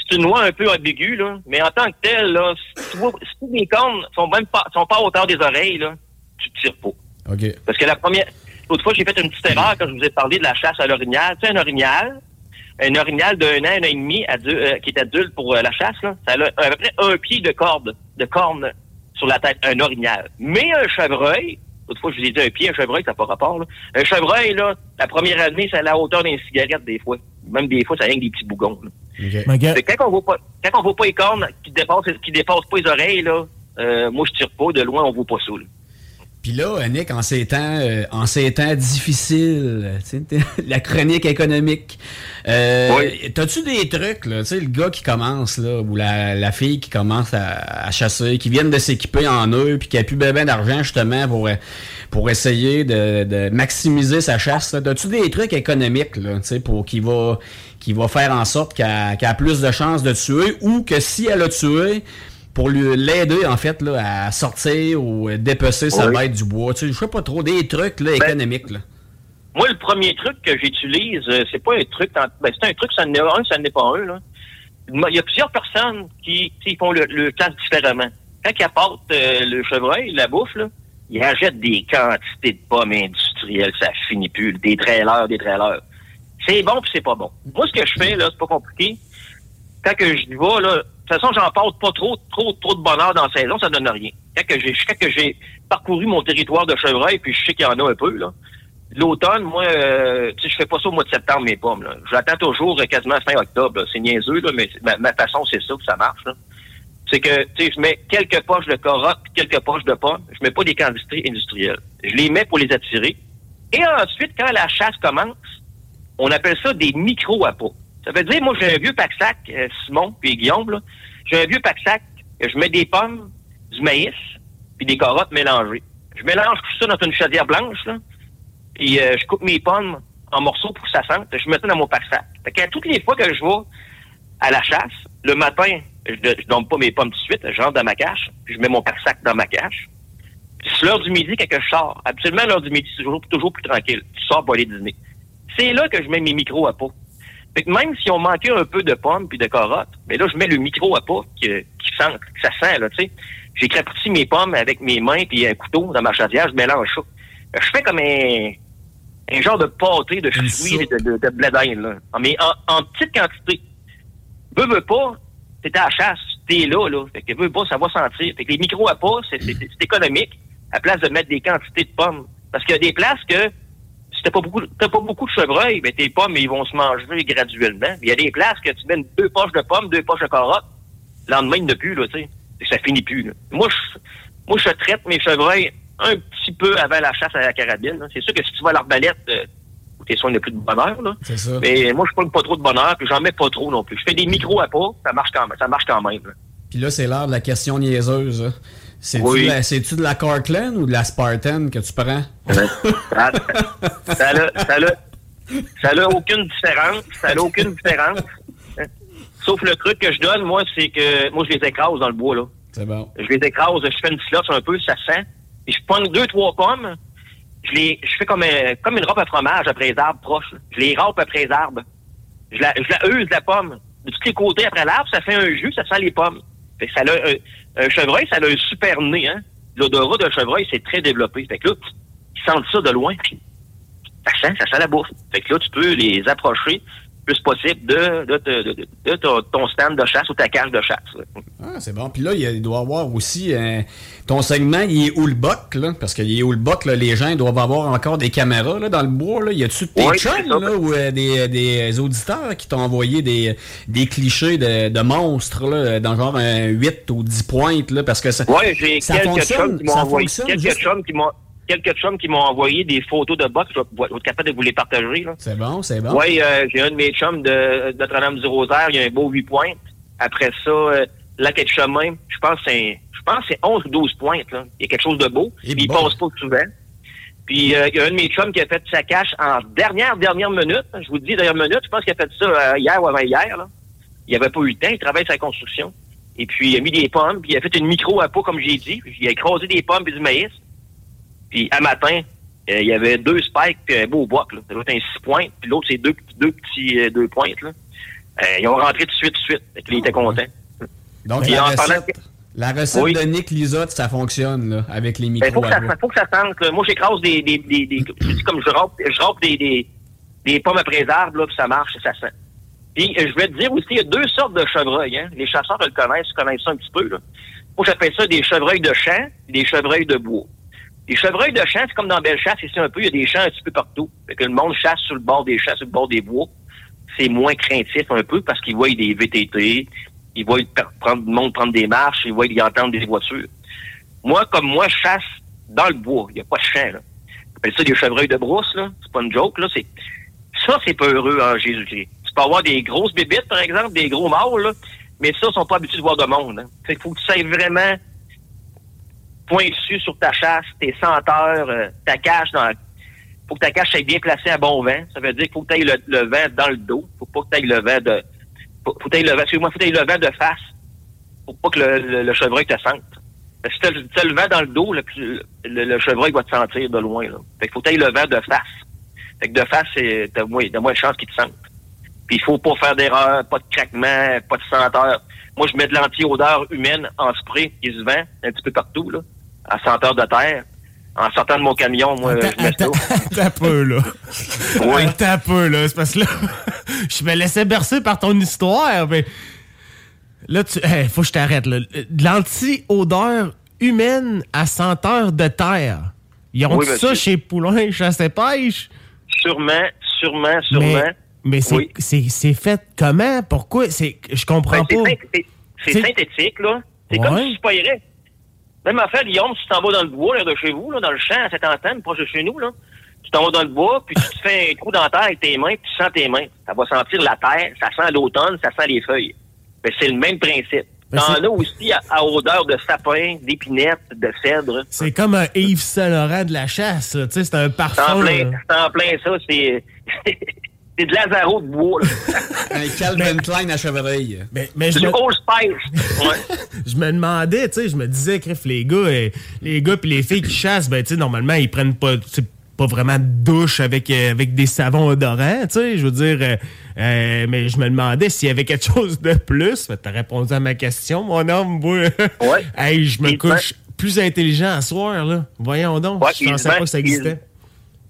c'est une loi un peu ambiguë, là. Mais en tant que telle, là, si, tu vois, si les cornes sont même pas, sont pas à hauteur des oreilles, là, tu tires pas. OK. Parce que la première, l'autre fois, j'ai fait une petite erreur quand je vous ai parlé de la chasse à l'orignal. Tu sais, un orignal, un orignal d'un an, un an et demi, euh, qui est adulte pour euh, la chasse, là, ça a à peu près un pied de corde, de corne sur la tête, un orignal. Mais un chevreuil, l'autre fois, je vous ai dit un pied, un chevreuil, ça n'a pas rapport, là. Un chevreuil, là, la première année, ça a la hauteur d'une cigarette, des fois. Même des fois, ça a rien que des petits bougons, quand on voit pas, quand on voit pas les cornes qui dépassent, qui dépassent pas les oreilles, là, euh, moi, je tire pas. De loin, on vaut pas ça. là. Puis là, Nick, en ces temps, euh, en ces temps difficiles, sais, la chronique économique, euh, Oui. t'as-tu des trucs, là, le gars qui commence, là, ou la, la fille qui commence à, à chasser, qui viennent de s'équiper en eux, puis qui a plus ben ben d'argent, justement, pour, euh, pour essayer de, de maximiser sa chasse. T'as-tu des trucs économiques, là, pour qui va, qui va faire en sorte qu'elle qu'elle a plus de chances de tuer, ou que si elle a tué, pour lui l'aider en fait là, à sortir ou dépecer sa Oui. bête du bois. Tu sais, je sais pas trop des trucs là, économiques. Là. Moi, le premier truc que j'utilise, euh, c'est pas un truc, ben, c'est un truc, ça n'est un, ça n'est pas un. Là. Il y a plusieurs personnes qui, qui font le, le casse différemment. Quand ils apportent euh, le chevreuil, la bouffe, là, ils achètent des quantités de pommes industrielles, ça finit plus, des trailers, des trailers. C'est bon puis c'est pas bon. Moi, ce que je fais, là, c'est pas compliqué. Quand que je y vais, là, de toute façon, j'en porte pas trop, trop, trop de bonheur dans la saison, ça donne rien. Quand que j'ai, que j'ai parcouru mon territoire de chevreuil, puis je sais qu'il y en a un peu, là, L'automne, moi, euh, tu sais, je fais pas ça au mois de septembre, mes pommes. Là. J'attends toujours euh, quasiment fin octobre. C'est niaiseux, là, mais ma, façon, c'est ça que ça marche. là. C'est que, tu sais, je mets quelques poches de carottes, quelques poches de pommes. Je mets pas des quantités industrielles. Je les mets pour les attirer. Et ensuite, quand la chasse commence, on appelle ça des micro-appâts. Ça veut dire, moi, j'ai un vieux pack-sac, euh, Simon puis Guillaume, là. J'ai un vieux pack-sac, je mets des pommes, du maïs, puis des carottes mélangées. Je mélange tout ça dans une chaudière blanche. Puis euh, je coupe mes pommes en morceaux pour que ça sente. Je mets ça dans mon pack-sac. Fait que toutes les fois que je vais à la chasse, le matin, je ne donne pas mes pommes tout de suite. Je rentre dans ma cache, puis je mets mon pack-sac dans ma cache. Puis c'est l'heure du midi quand je sors. Absolument, l'heure du midi, c'est toujours, toujours plus tranquille. Tu sors pour aller dîner. C'est là que je mets mes micros à pot. Fait que même si on manquait un peu de pommes puis de carottes, mais là, je mets le micro à pot qui, qui sent, que ça sent, là, tu sais. J'ai crapouti mes pommes avec mes mains puis un couteau dans ma chaudière, je mélange ça. Je fais comme un, un genre de pâté de fruits et de, de, de là. En- Mais en, en petite quantité. Veux, veux pas, t'es à la chasse, t'es là, là. Fait que veux pas, ça va sentir. Fait que les micros à pas, c'est économique, à place de mettre des quantités de pommes. Parce qu'il y a des places que, si t'as pas beaucoup, t'as pas beaucoup de chevreuil, ben tes pommes, ils vont se manger graduellement. Il y a des places que tu mets deux poches de pommes, deux poches de carottes, le lendemain, il n'y en a plus, là, tu sais. Ça finit plus, là. Moi, je, moi, je traite mes chevreuils un petit peu avant la chasse à la carabine. C'est sûr que si tu vas à l'arbalète, euh, tes soins de plus de bonheur, là. C'est ça. Mais moi, je prends pas trop de bonheur, puis j'en mets pas trop non plus. Je fais des micros à pas, ça marche quand même. Ça marche quand même. là. Puis là, c'est l'heure de la question niaiseuse. là. C'est-tu Oui. de la- c'est-tu de la Cortland ou de la Spartan que tu prends? Ça ça n'a ça ça aucune différence. Ça n'a aucune différence. Sauf le truc que je donne, moi, c'est que moi, je les écrase dans le bois, là. C'est bon. Je les écrase, je fais une slotte un peu, ça sent. Puis je prends deux, trois pommes. Je les, je fais comme, un- comme une robe à fromage après les arbres proches. Je les râpe après les arbres. Je la, je la use, la pomme. De tous les côtés après l'arbre, ça fait un jus, ça sent les pommes. Fait que ça a un, un chevreuil, ça a un super nez, hein. L'odorat d'un chevreuil, c'est très développé. Fait que là, ils sentent ça de loin, ça sent, ça sent la bouffe. Fait que là, tu peux les approcher plus possible de, de, de, de- de ton- stand de chasse ou ta cage de chasse. Ah, c'est bon. Puis là, il, doit y avoir aussi euh, ton segment, il est où le boc, là? Parce qu'il est où le boc, là, les gens doivent avoir encore des caméras là, dans le bois. Là. Y a-tu tes Oui, chums, là, ou euh, des, des auditeurs qui t'ont envoyé des, des clichés de, de monstres, là, dans genre un 8 ou 10 pointes, là? Parce que ça. Ouais, j'ai quelques fonctionne, chums qui m'ont envoyé quelques juste- chums qui m'ont quelques chums qui m'ont envoyé des photos de box. Je vais être capable de vous les partager. Là. C'est bon, c'est bon. Oui, euh, j'ai un de mes chums de Notre-Dame du Rosaire, il y a un beau 8 pointes. Après ça, euh, Lac de chemin, je pense que c'est je pense c'est 11 ou 12 pointes. Là. Il y a quelque chose de beau. Et Puis il passe pas souvent. Puis euh, il y a un de mes chums qui a fait sa cache en dernière, dernière minute. Je vous dis dernière minute, je pense qu'il a fait ça euh, hier ou avant-hier. Là. Il avait pas eu le temps, il travaille la construction. Et puis il a mis des pommes, puis il a fait une micro à pot, comme j'ai dit. Il a écrasé des pommes et du maïs. Puis à matin, euh, il y avait deux spikes puis un beau boc. Là. L'autre un six pointes, puis l'autre c'est deux, deux petits euh, deux pointes. Là. Euh, ils ont rentré tout de suite, tout de suite. Fait que là, il était content. Donc, Puis la en parlant recette, la recette Oui. de Nick Lisotte, ça fonctionne, là, avec les Il micros faut, que à ça, bois. faut que ça sente. là. Moi, j'écrase des, des, des, des- je dis comme je râpe, je des, des, des pommes les arbres, là, puis ça marche, ça sent. Puis, je vais te dire aussi, il y a deux sortes de chevreuils. Hein. Les chasseurs le connaissent, connaissent ça un petit peu. Là. Moi, j'appelle ça des chevreuils de champ et des chevreuils de bois. Les chevreuils de champ, c'est comme dans Belle Chasse, ici un peu, il y a des champs un petit peu partout. Fait que le monde chasse sur le bord des champs, sur le bord des bois. C'est moins craintif un peu parce qu'ils voient des VTT, ils voient le monde prendre des marches, ils voient, ils entendent des voitures. Moi, comme moi, je chasse dans le bois. Il n'y a pas de champ, là. On appelle ça des chevreuils de brousse, là. C'est pas une joke, là. C'est, ça, c'est pas heureux en Jésus-Christ. Tu peux avoir des grosses bébites, par exemple, des gros mâles, là. Mais ça, ils sont pas habitués de voir de monde. Hein. Fait qu'il faut que tu sais vraiment pointu sur ta chasse, tes senteurs, euh, ta cache dans faut que ta cache soit bien placée à bon vent. Ça veut dire qu'il faut que tu ailles le, vent dans le dos. Faut pas que tu ailles le vent de. Faut, faut que le vent. Excuse-moi, faut que le vent de face. Faut pas que le, le, chevreuil te sente. Si tu as, le vent dans le dos, le, le, chevreuil va te sentir de loin. Là. Fait qu'il faut que tu le vent de face. Fait que de face, t'as moins, moins de chance qu'il te sente. Puis il faut pas faire d'erreur, pas de craquement, pas de senteur. Moi, je mets de l'anti-odeur humaine en spray qui se vend un petit peu partout, là à senteur de terre. En sortant de mon camion, moi, je ça. T'as peu, là. Oui. T'as peu, là. C'est parce que là, je me laissais bercer par ton histoire, mais là, tu, faut que je t'arrête, là. De l'anti-odeur humaine à senteur de terre. Ils ont ça chez Poulain, chasse et pêche? Sûrement, sûrement, sûrement. Mais, c'est fait comment? Pourquoi? Je comprends ben, pas. C'est synthétique, là. C'est comme si je paierais même affaire, Guillaume, si tu t'en vas dans le bois, là, de chez vous, là, dans le champ, à cette antenne, proche de chez nous, là, tu t'en vas dans le bois, puis tu te fais un trou dans la terre avec tes mains, puis tu sens tes mains. Ça va sentir la terre, ça sent l'automne, ça sent les feuilles. Ben, c'est le même principe. T'en as aussi à, odeur de sapin, d'épinette, de cèdre. C'est comme un Yves Saint Laurent de la chasse, tu sais, c'est un parfum. C'est en plein ça, c'est... c'est de Lazaro de bois. un Calvin Klein à chevreuil. Mais, mais je me... Ouais. je me demandais, tu sais, je me disais, crif, les gars, euh, les gars puis les filles qui chassent, ben, tu sais, normalement, ils prennent pas, pas vraiment de douche avec, euh, avec des savons odorants, tu sais, je veux dire, euh, mais je me demandais s'il y avait quelque chose de plus. Tu as répondu à ma question, mon homme. ouais. hey, je me couche plus intelligent à soir, là. Voyons donc, je pensais pas que ça existait.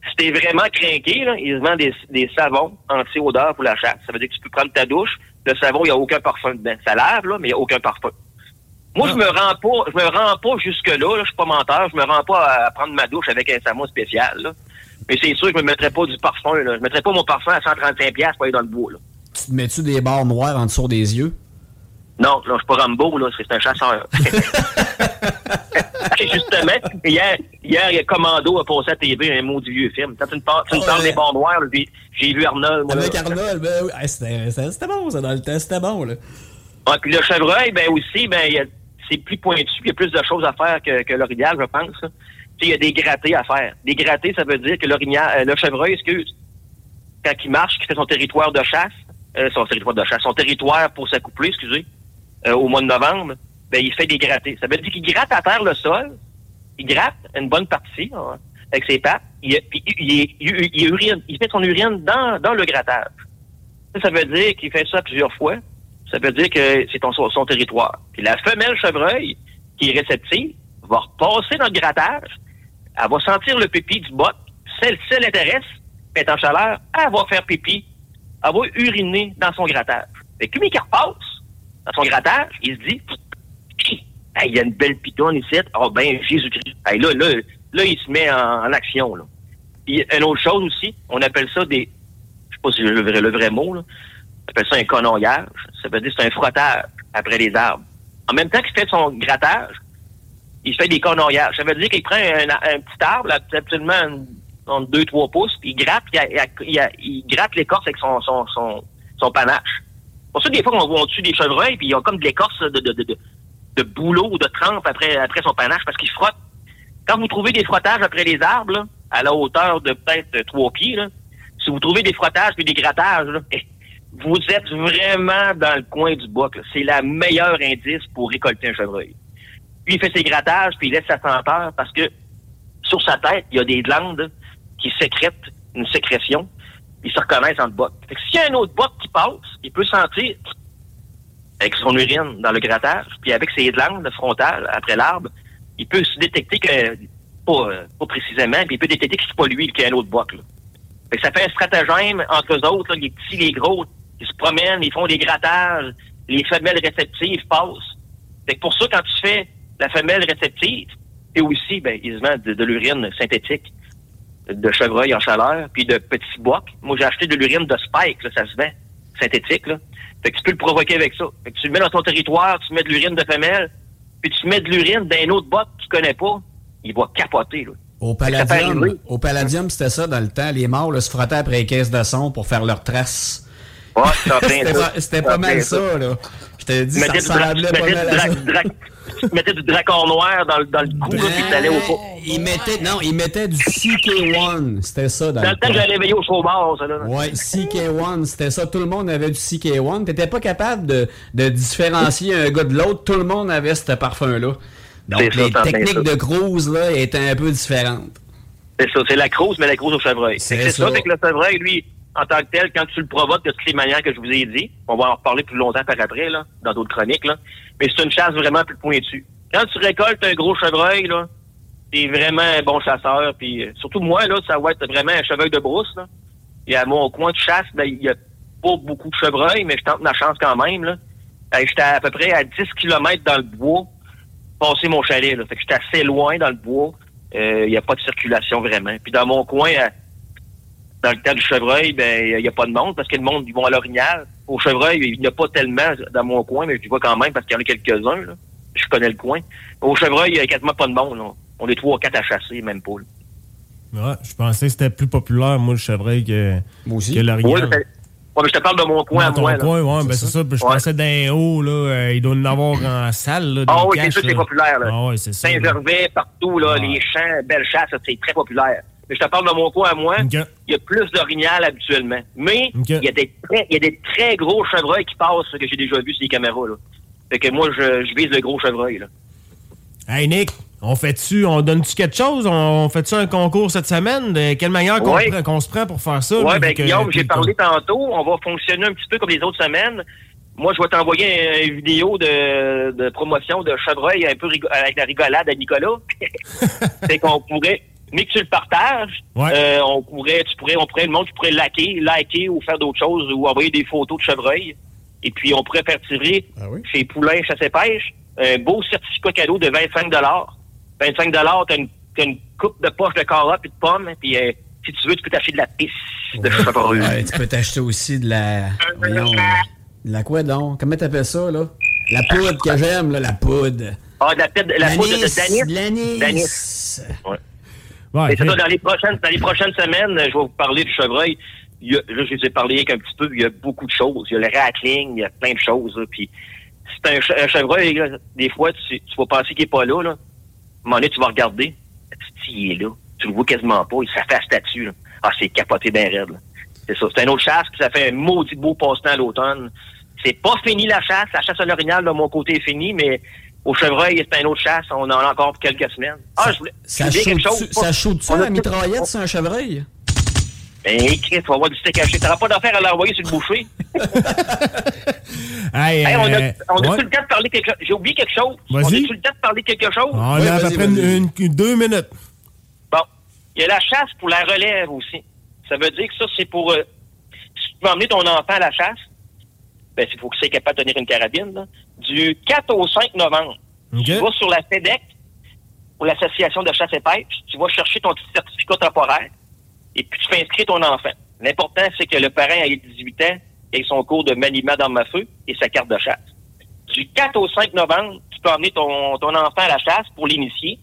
Si t'es vraiment craqué, là, ils vendent des, des savons anti-odeur pour la chasse. Ça veut dire que tu peux prendre ta douche, le savon, il n'y a aucun parfum dedans. Ça lave, là, mais il n'y a aucun parfum. Moi, je me rends pas, je me rends pas jusque-là, là, je suis pas menteur, je me rends pas à, prendre ma douche avec un savon spécial, là. Mais c'est sûr que je me mettrais pas du parfum, là. Je mettrais pas mon parfum à 135$ pour aller dans le bois, là. Tu te mets-tu des barres noires en dessous des yeux? Non, là, je suis pas Rambo, là, c'est un chasseur. Justement, hier, hier, Commando a passé à TV un mot du vieux film. Quand tu me parles, tu me parles des bons noirs, j'ai vu Arnold. Avec Arnold, ben, oui. c'était bon, ça, dans le temps, c'était bon, là. Ah, puis le chevreuil, ben aussi, ben, c'est plus pointu, il y a plus de choses à faire que, que l'orignal, je pense. Il y a des grattés à faire. Des grattés, ça veut dire que l'orignal, euh, le chevreuil, excuse, quand il marche, qu'il fait son territoire de chasse, euh, son territoire de chasse, son territoire pour s'accoupler, excusez, euh, au mois de novembre, ben, il fait des grattés. Ça veut dire qu'il gratte à terre le sol, il gratte une bonne partie hein, avec ses pattes, il, puis il, il, urine, il fait son urine dans, dans le grattage. Ça, ça veut dire qu'il fait ça plusieurs fois. Ça veut dire que c'est son, territoire. Puis la femelle chevreuil, qui est réceptive, va repasser dans le grattage, elle va sentir le pipi du boc. Celle, ci l'intéresse, est en chaleur, elle va faire pipi, elle va uriner dans son grattage. Et puis, qui repasse, dans son grattage, il se dit, il y a une belle pitonne ici. Oh ben, Jésus-Christ. là, là, là, il se met en, action. Là. Une autre chose aussi, on appelle ça des, je sais pas si je le vrai, le vrai mot, là. on appelle ça un conoyage. Ça veut dire c'est un frottage après les arbres. En même temps qu'il fait son grattage, il fait des conoyages. Ça veut dire qu'il prend un, petit arbre, absolument entre 2-3 pouces, puis il gratte, il, gratte l'écorce avec son, son, son, panache pour ça, des fois, on voit dessus des chevreuils, puis ils ont comme de l'écorce de, boulot ou de trempe après, après son panache parce qu'ils frottent. Quand vous trouvez des frottages après les arbres, à la hauteur de peut-être trois pieds, si vous trouvez des frottages puis des grattages, vous êtes vraiment dans le coin du bois. C'est la meilleure indice pour récolter un chevreuil. Puis il fait ses grattages, puis il laisse sa senteur parce que sur sa tête, il y a des glandes qui sécrètent une sécrétion ils se reconnaissent en boc. S'il y a un autre boc qui passe, il peut sentir avec son urine dans le grattage, puis avec ses glandes frontales après l'arbre, il peut se détecter que, pas, pas précisément, puis il peut détecter que c'est pas lui qui a un autre boc. Là. Fait que ça fait un stratagème entre eux autres, les petits, les gros, ils se promènent, ils font des grattages, les femelles réceptives passent. Fait que pour ça, quand tu fais la femelle réceptive, et aussi, ben, ils se de l'urine synthétique de chevreuil en chaleur, puis de petits bois. Moi, j'ai acheté de l'urine de spike, là, ça se vend, synthétique. Là. Fait que tu peux le provoquer avec ça. Fait que tu le mets dans ton territoire, tu mets de l'urine de femelle, puis tu mets de l'urine dans un autre botte que tu connais pas, il va capoter. Là. Au Palladium, au Palladium, c'était ça dans le temps. Les morts là, se frottaient après les caisses de son pour faire leurs traces. Ouais, c'était pas, mal ça, là. Je t'ai dit, ça ressemblait pas mal à ça. Tu mettais du dracon noir dans, le- dans le cou, là, puis t'allais au Il mettait, non, il mettait du CK1. C'était ça dans, Dans le temps que j'allais réveiller au chômage, ça, là. Ouais, CK1, c'était ça. Tout le monde avait du CK1. T'étais pas capable de, de différencier un gars de l'autre. Tout le monde avait ce parfum-là. Donc, ça, les fais techniques ça. de cruise, là, étaient un peu différentes. C'est ça, c'est la crouse, mais la crouse au chevreuil. C'est ça, ça. c'est que le chevreuil, lui, en tant que tel, quand tu le provoques de toutes les manières que je vous ai dit, on va en reparler plus longtemps par après, là, dans d'autres chroniques, là, mais c'est une chasse vraiment plus pointue. Quand tu récoltes un gros chevreuil, là, t'es vraiment un bon chasseur, puis euh, surtout moi, là, ça va être vraiment un chevreuil de brousse, là. Et à mon coin de chasse, ben, il y a pas beaucoup de chevreuils, mais je tente ma chance quand même, là. Euh, J'étais à peu près à 10 km dans le bois, passer mon chalet, là. Que j'étais assez loin dans le bois. Euh, Il n'y a pas de circulation vraiment. Puis dans mon coin, à- dans le temps du chevreuil, ben il n'y a pas de monde parce que le monde, ils vont à l'orignal. Au chevreuil, il n'y a pas tellement dans mon coin, mais je vois quand même parce qu'il y en a quelques-uns. là. Je connais le coin. Au chevreuil, il n'y a quasiment pas de monde. là. On est trois ou quatre à chasser, même pas. Ouais, je pensais que c'était plus populaire, moi, le chevreuil, que, Moi aussi. que l'orignal. Ouais, mais ouais, mais je te parle de mon coin à Dans ton moi. coin, ouais, ben c'est ça. puis Je Ouais. pensais d'un haut, là, euh, il doit en avoir en salle, là, Ah oui, c'est caches, ça, c'est populaire. Là. Ah ouais, c'est ça. Saint-Gervais, partout, là, les champs, belles chasses, ça, c'est très populaire. Mais je te parle de mon coin à moi, il y a plus d'orignal habituellement. Mais il y, a des très- il y a des très gros chevreuils qui passent que j'ai déjà vus sur les caméras. Là. Fait que moi, je, je vise le gros chevreuil. Là. Hey, Nick, on fait-tu, on donne-tu quelque chose? On fait-tu un concours cette semaine? De quelle manière qu'on Ouais. se prend pour faire ça? vu ben que- Guillaume, j'ai parlé tantôt. On va fonctionner un petit peu comme les autres semaines. Moi, je vais t'envoyer une vidéo de, de promotion de chevreuil un peu avec la rigolade à Nicolas. c'est qu'on pourrait, mais que tu le partages, Ouais. euh, on pourrait, tu pourrais, on pourrait, le monde, tu pourrais liker, liker ou faire d'autres choses ou envoyer des photos de chevreuil. Et puis, on pourrait faire tirer Ah oui? chez Poulain Chasse et Pêche un beau certificat cadeau de 25 25 t'as une, t'as une coupe de poche de carottes et de pommes. Puis, euh, si tu veux, tu peux t'acheter de la pisse de chevreuil. Ouais, tu peux t'acheter aussi de la. voyons, de la quoi donc? Comment t'appelles ça, là? La poudre que j'aime, là, la poudre. Ah, de la, pète- la poudre de de l'anis. D'anis. Ouais. Ouais, Et c'est ça, dans les prochaines, dans les prochaines semaines, je vais vous parler du chevreuil. Il y a, là, je vous ai parlé avec un petit peu, il y a beaucoup de choses. Il y a le rattling, il y a plein de choses. là. Puis, c'est un, un chevreuil, là, des fois, tu, tu vas penser qu'il est pas là, là. À un moment donné, tu vas regarder. Il est là? Tu le vois quasiment pas. Il la statue, là. Ah, c'est capoté d'un raide, là. C'est ça. C'est un autre chasse, puis ça fait un maudit beau passe-temps à l'automne. C'est pas fini la chasse. La chasse à l'orignal, de mon côté, est finie, mais au chevreuil, c'est un autre chasse. On en a encore pour quelques semaines. Ah, je voulais. Ça je voulais quelque chose. ça chauffe-tu On a la mitraillette sur un chevreuil? Ben, Chris, tu vas avoir du steak haché. T'auras pas d'affaire à l'envoyer sur le boucher. Hey, Hey, on a, euh, on a ouais. tout le temps de parler quelque chose? J'ai oublié quelque chose. Vas-y. On a tout le temps de parler quelque chose? On a à peu près vas-y. une, une- deux minutes. Bon. Il y a la chasse pour la relève aussi. Ça veut dire que ça, c'est pour... euh, si tu veux emmener ton enfant à la chasse, ben, il faut que c'est capable de tenir une carabine. là. Du 4 au 5 novembre, tu vas sur la FEDEC, pour l'Association de chasse et pêche, tu vas chercher ton petit certificat temporaire et puis tu fais inscrire ton enfant. L'important, c'est que le parent ait 18 ans, ait son cours de maniement d'armes à feu et sa carte de chasse. Du 4 au 5 novembre, tu peux emmener ton, ton enfant à la chasse pour l'initier.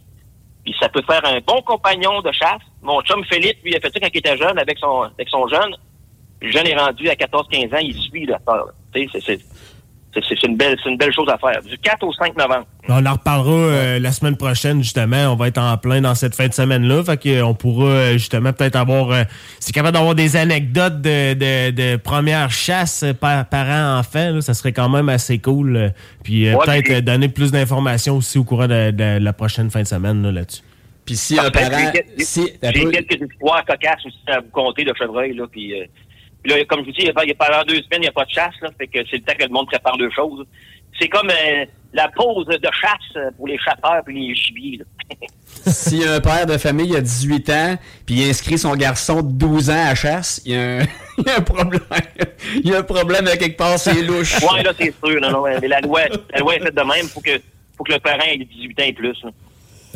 Puis ça peut faire un bon compagnon de chasse. Mon chum Philippe, lui, a fait ça quand il était jeune avec son, avec son jeune. Le jeune est rendu à 14-15 ans, il suit la peur. Tu sais, c'est- c'est- c'est c'est une belle, c'est une belle chose à faire. Du 4 au 5 novembre. On en reparlera euh, la semaine prochaine, justement. On va être en plein dans cette fin de semaine-là. Fait qu'on pourra euh, justement peut-être avoir. euh, si capable d'avoir des anecdotes de, de, de première chasse par parents-enfants, là, ça serait quand même assez cool. euh, Puis euh, Ouais, peut-être puis- euh, donner plus d'informations aussi au courant de, de la prochaine fin de semaine là, là-dessus. Puis si un Parfait. parent. J'ai- Si, un J'ai peu- quelques histoires cocasses aussi à vous conter de chevreuil. Là, puis, euh, puis là, comme je vous dis, il y a- a pendant deux semaines, il n'y a pas de chasse. Là, fait que c'est le temps que le monde prépare deux choses. C'est comme euh, la pause de chasse pour les chasseurs et les gibiers. si un père de famille a 18 ans, puis il inscrit son garçon de 12 ans à chasse, il y a un, il y a un problème. Il y a un problème à quelque part, c'est louche. Ouais, là, c'est sûr. Non, non, mais la loi, la loi est faite de même. Il faut que, faut que le parent ait 18 ans et plus. là.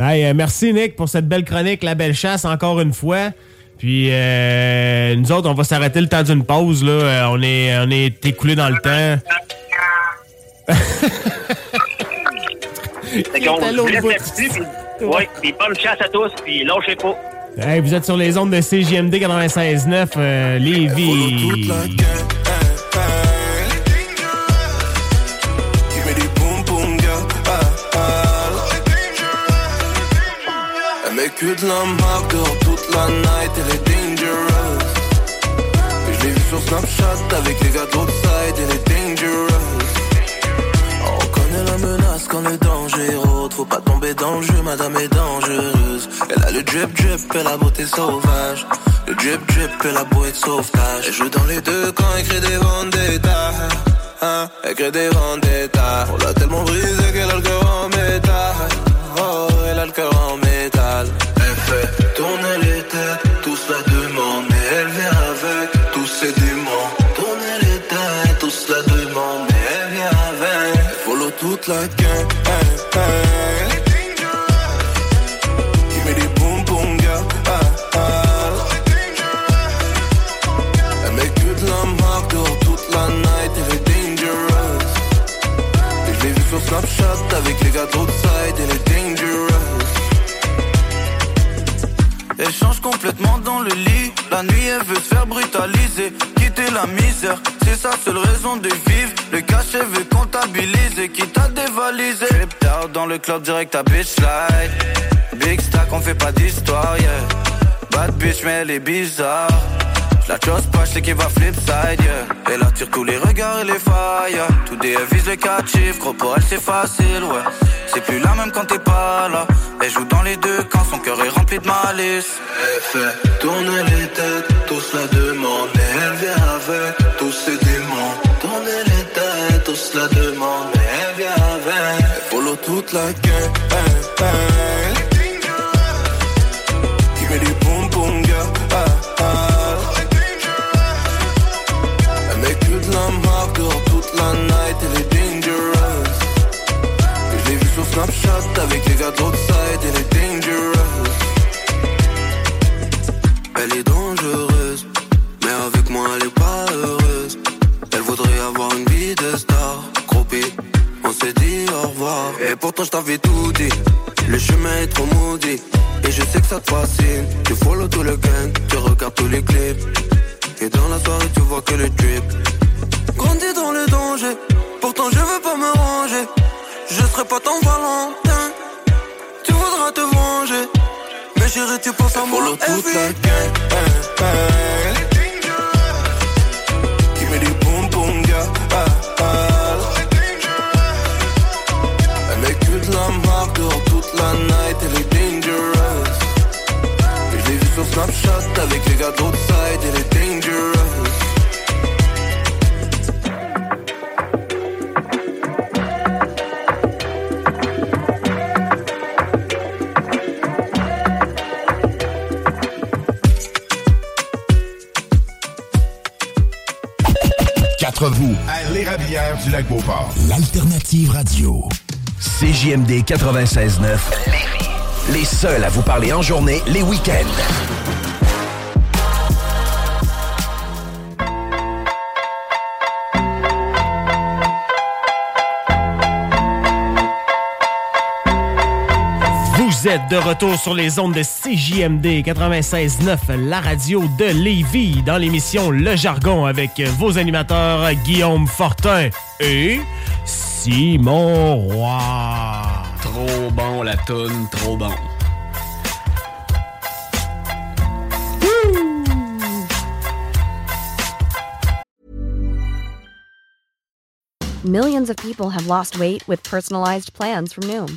Hey, euh, merci Nick pour cette belle chronique, la belle chasse, encore une fois. Puis euh, nous autres, on va s'arrêter le temps d'une pause. Là. Euh, on est on est écoulé dans le temps. Fait qu'on là-dessus, puis, bonne chance à tous, puis lâchez pas. Hey, vous êtes sur les ondes de CJMD 96.9 euh, Lévis. Ah, ah. Que de la marque la night, elle est dangerous. Et je l'ai vu sur Snapchat avec les gars d'outside, elle est dangerous. On connaît la menace quand le danger rôde. Faut pas tomber dans le jeu, madame est dangereuse. Elle a le drip drip et la beauté sauvage. Le drip drip et la beauté de sauvetage. Elle joue dans les deux camps, elle crée des vendettas. Hein, elle crée des vendettas. On l'a tellement brisé qu'elle a le cœur en métal. Follow toute la gang. Hey, hey. Give me des boom boom girl. Ah, ah. Elle met que de la marque dehors toute la night, elle est dangerous. Et je l'ai vu sur Snapchat avec les gars d'outside, elle est dangerous. Elle change complètement dans le lit. La nuit, elle veut se faire brutaliser. Quitter la misère, c'est sa seule raison de vivre. Le cachet veut comptabiliser. Quitte à dévaliser. Trip dans le club direct à slide. Big stack, on fait pas d'histoire, yeah. Bad bitch, mais elle est bizarre. La chose pas, sais qu'il va flip side, yeah. Elle attire tous les regards et les failles, yeah. Tout des vise le 4 chiffres, gros pour elle c'est facile, ouais. C'est plus la même quand t'es pas là. Elle joue dans les deux quand son cœur est rempli de malice. Elle fait tourner les têtes, tous la demandent. Mais elle vient avec tous ses démons. Tourner les têtes, tous la demandent. Mais elle vient avec. Elle follow toute la gang. Hey, hey. Snapchat avec les gars d'outside, elle est dangerous. Elle est dangereuse, mais avec moi elle est pas heureuse. Elle voudrait avoir une vie de star, groupie. On s'est dit au revoir, et pourtant je t'avais tout dit. Le chemin est trop maudit, et je sais que ça te fascine. Tu follow tout le gang, tu regardes tous les clips. Et dans la soirée tu vois que le drip. Grandi dans le danger, pourtant je veux pas me ranger. Je serai pas ton Valentin, tu voudras te venger. Mais chérie, tu penses à moi. Follow toute la gang. Hey, hey. Give me des boom boom girl. Ah, ah. Elle met que de la marque dehors toute la night, elle est dangerous. Et je l'ai vu sur Snapchat avec les gars d'outside, elle est Vous à l'érablière du lac Beauport. L'alternative radio. CJMD 96.9. Lévis. Les seuls à vous parler en journée, les week-ends. Êtes de retour sur les ondes de CJMD 96.9, la radio de Lévis, dans l'émission Le Jargon avec vos animateurs Guillaume Fortin et Simon Roy. Trop bon la toune, trop bon. Millions of people have lost weight with personalized plans from Noom,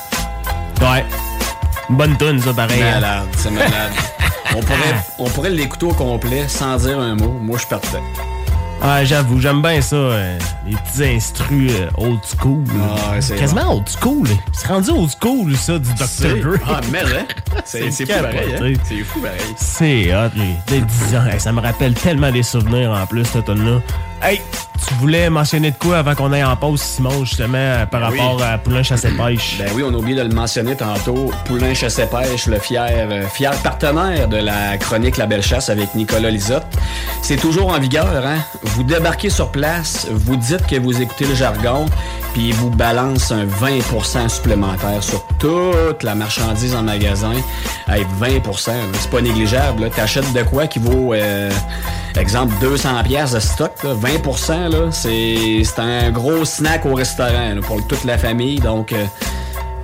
Ouais. Bonne tune, ça, pareil. Malade, c'est malade. on, pourrait, on pourrait l'écouter au complet sans dire un mot. Moi, je suis parfait. Ah, j'avoue, j'aime bien ça. euh, les petits instrus euh, old school. Ah, ouais, Quasiment old school. C'est rendu old school, ça, du Dr. Dre. Ah, mais hein? C'est fou pareil, hein? C'est fou pareil. C'est hot, les- dès 10 ans. Ça me rappelle tellement des souvenirs en plus, cette tonne-là. Hey, tu voulais mentionner de quoi avant qu'on aille en pause, Simon, justement, euh, par oui. rapport à Poulain Chassé-Pêche? Ben oui, on a oublié de le mentionner tantôt. Poulain Chasse-Pêche, le fier, euh, fier partenaire de la chronique La Belle Chasse avec Nicolas Lisotte. C'est toujours en vigueur, hein? Vous débarquez sur place, vous dites que vous écoutez le jargon, puis il vous balance un 20% supplémentaire sur toute la marchandise en magasin. Hey, 20 là, c'est pas négligeable. là. T'achètes de quoi qui vaut, euh, exemple, 200 pièces de stock. là. 20% là, c'est c'est un gros snack au restaurant là, pour toute la famille. Donc, euh,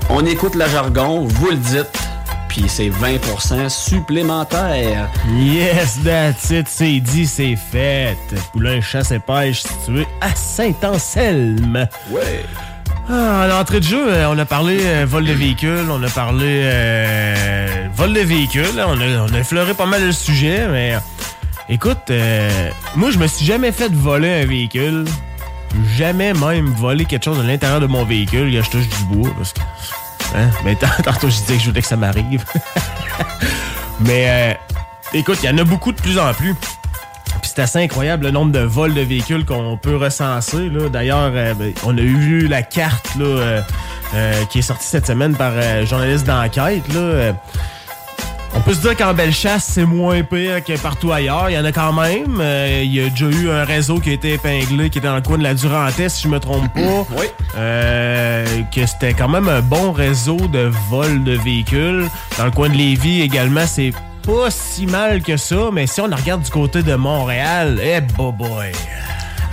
on écoute le jargon, vous le dites, puis c'est 20% supplémentaire. Yes, that's it, c'est dit, c'est fait. Poulain Chassé-Pêche situé à Saint-Anselme. Ouais. Ah, à l'entrée de jeu, euh, on a parlé euh, vol de véhicule, on a parlé euh, vol de véhicule, on a, on a effleuré pas mal le sujet, mais écoute, euh, moi je me suis jamais fait voler un véhicule, jamais même volé quelque chose de l'intérieur de mon véhicule, Gars, je touche du bois, parce que... Hein? Mais tant- tantôt je disais que je voulais que ça m'arrive. mais euh, écoute, il y en a beaucoup de plus en plus. Puis c'est assez incroyable le nombre de vols de véhicules qu'on peut recenser. là. D'ailleurs, euh, ben, on a eu la carte là, euh, euh, qui est sortie cette semaine par journaliste d'enquête. On peut se dire qu'en Bellechasse, c'est moins pire que partout ailleurs. Il y en a quand même. Euh, il y a déjà eu un réseau qui a été épinglé, qui était dans le coin de la Durantais, si je me trompe pas. Oui. Euh, que c'était quand même un bon réseau de vol de véhicules. Dans le coin de Lévis également, c'est pas si mal que ça, mais si on regarde du côté de Montréal, eh boy boy.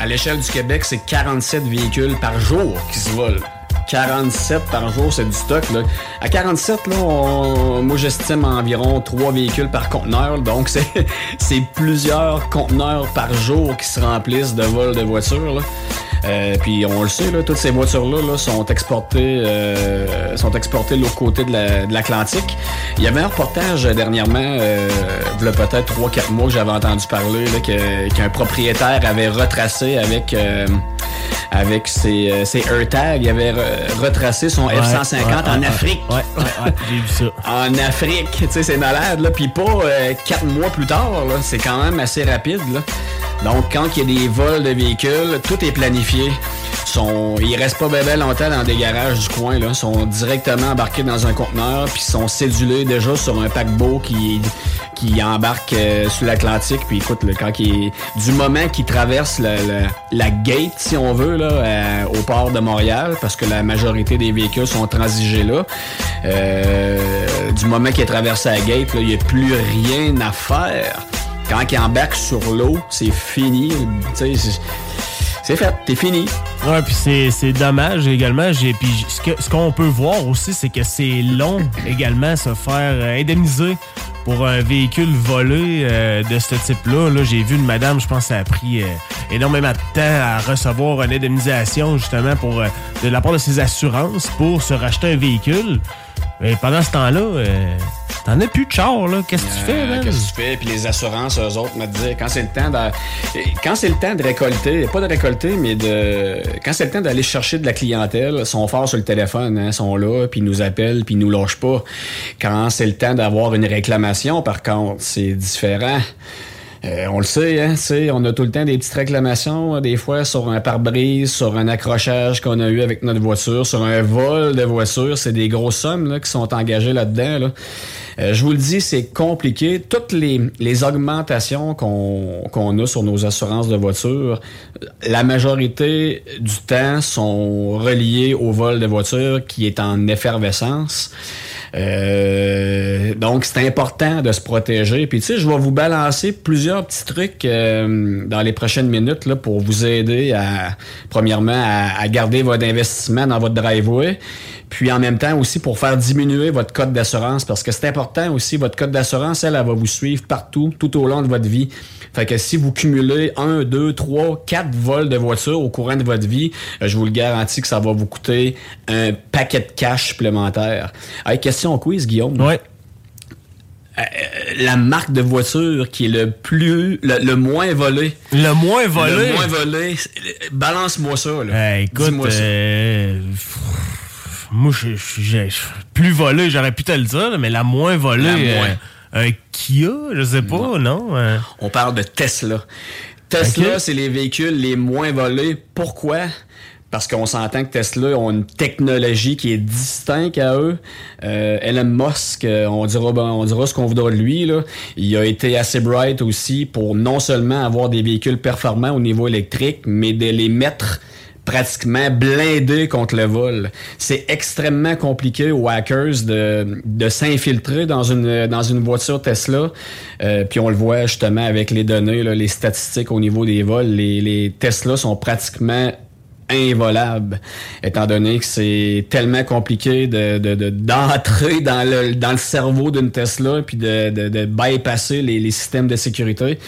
À l'échelle du Québec, c'est 47 véhicules par jour qui se volent. 47 par jour, c'est du stock. Là. À 47, là, on- moi j'estime environ 3 véhicules par conteneur. Donc c'est plusieurs conteneurs par jour qui se remplissent de vols de voitures. Euh, puis on le sait, là, toutes ces voitures-là là, sont exportées euh, sont exportées de l'autre côté de la- de l'Atlantique. Il y avait un reportage dernièrement, euh, peut-être 3-4 mois que j'avais entendu parler qu'un propriétaire avait retracé avec euh, avec ses, euh, ses AirTags, il avait re- retracé son Ouais, F-150 ouais, en ouais, Afrique. Ouais, ouais, ouais, j'ai vu ça. En Afrique, tu sais, c'est malade, là. Puis pas euh, quatre mois plus tard, là. C'est quand même assez rapide, là. Donc, quand il y a des vols de véhicules, tout est planifié. Sont, ils restent pas bébé longtemps dans des garages du coin, là. Ils sont directement embarqués dans un conteneur, puis sont cédulés déjà sur un paquebot qui, qui embarque euh, sur l'Atlantique. Puis écoute, quand il, du moment qu'ils traversent la, la- gate, si on veut, là, euh, au port de Montréal, parce que la majorité des véhicules sont transigés là, euh, du moment qu'il est traversé la gate, il n'y a plus rien à faire. Quand il embarque sur l'eau, c'est fini. C'est- fait, t'es fini. Ouais, puis c'est, dommage également. Puis ce, qu'on peut voir aussi, c'est que c'est long également se faire euh, indemniser pour un véhicule volé euh, de ce type-là. Là, j'ai vu une madame, je pense ça a pris euh, énormément de temps à recevoir une indemnisation justement pour de la part de ses assurances pour se racheter un véhicule. Et pendant ce temps-là, euh, t'en as plus de char, là. Qu'est-ce que tu fais, Euh, man? Qu'est-ce que tu fais? Puis les assurances, eux autres, me disaient, quand c'est le temps de, quand c'est le temps de récolter, pas de récolter, mais de, quand c'est le temps d'aller chercher de la clientèle, ils sont forts sur le téléphone, hein, ils sont là, puis ils nous appellent, puis ils nous lâchent pas. Quand c'est le temps d'avoir une réclamation, par contre, c'est différent. Euh, on le sait, hein, on a tout le temps des petites réclamations, euh, des fois sur un pare-brise, sur un accrochage qu'on a eu avec notre voiture, sur un vol de voiture. C'est des grosses sommes qui sont engagées là-dedans. Là. Euh, je vous le dis, c'est compliqué. Toutes les, augmentations qu'on qu'on a sur nos assurances de voiture, la majorité du temps sont reliées au vol de voiture qui est en effervescence. Euh, donc, c'est important de se protéger. Puis, tu sais, je vais vous balancer plusieurs petits trucs euh, dans les prochaines minutes là, pour vous aider à, premièrement, à, à garder votre investissement dans votre driveway. Puis en même temps aussi pour faire diminuer votre code d'assurance, parce que c'est important aussi, votre code d'assurance, elle, elle va vous suivre partout, tout au long de votre vie. Fait que si vous cumulez un, deux, trois, quatre vols de voiture au courant de votre vie, euh, je vous le garantis que ça va vous coûter un paquet de cash supplémentaire. Hey, question quiz, Guillaume. Ouais. Euh, la marque de voiture qui est le plus le, le moins volé. Le moins volé. Le moins volé. Balance-moi ça. Là. Eh, écoute, Dis-moi ça. euh, moi, je je- plus volé, j'aurais pu te le dire, mais la moins volée. La moins. euh, un Kia, je sais pas, non? euh, On parle de Tesla. Tesla, c'est les véhicules les moins volés. Pourquoi? Parce qu'on s'entend que Tesla ont une technologie qui est distincte à eux. Euh, Elon Musk, euh, on dira, ben, on dira ce qu'on voudra de lui. Là. Il a été assez bright aussi pour non seulement avoir des véhicules performants au niveau électrique, mais de les mettre pratiquement blindés contre le vol. C'est extrêmement compliqué aux hackers de, de s'infiltrer dans une, dans une voiture Tesla. Euh, puis on le voit justement avec les données, là, les statistiques au niveau des vols. Les, les Tesla sont pratiquement involables, étant donné que c'est tellement compliqué de, de- de- d'entrer dans le, dans le cerveau d'une Tesla puis de, de, de bypasser les, les systèmes de sécurité.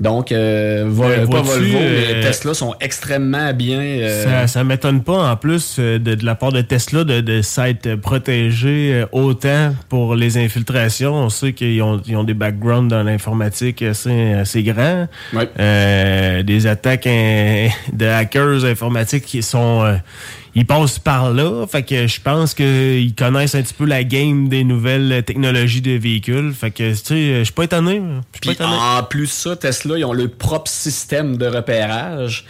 Donc, euh, pas Volvo, mais euh, Tesla sont extrêmement bien... euh, Ça, ça m'étonne pas, en plus, euh, de, de la part de Tesla, de, de s'être protégé euh, autant pour les infiltrations. On sait qu'ils ont, ils ont des backgrounds dans l'informatique assez, assez grands. Des attaques de hackers informatiques qui sont... euh, ils passent par là, fait que je pense qu'ils connaissent un petit peu la game des nouvelles technologies de véhicules. Fait que, tu sais, je suis pas étonné. Pas en plus ça, Tesla, ils ont leur propre système de repérage.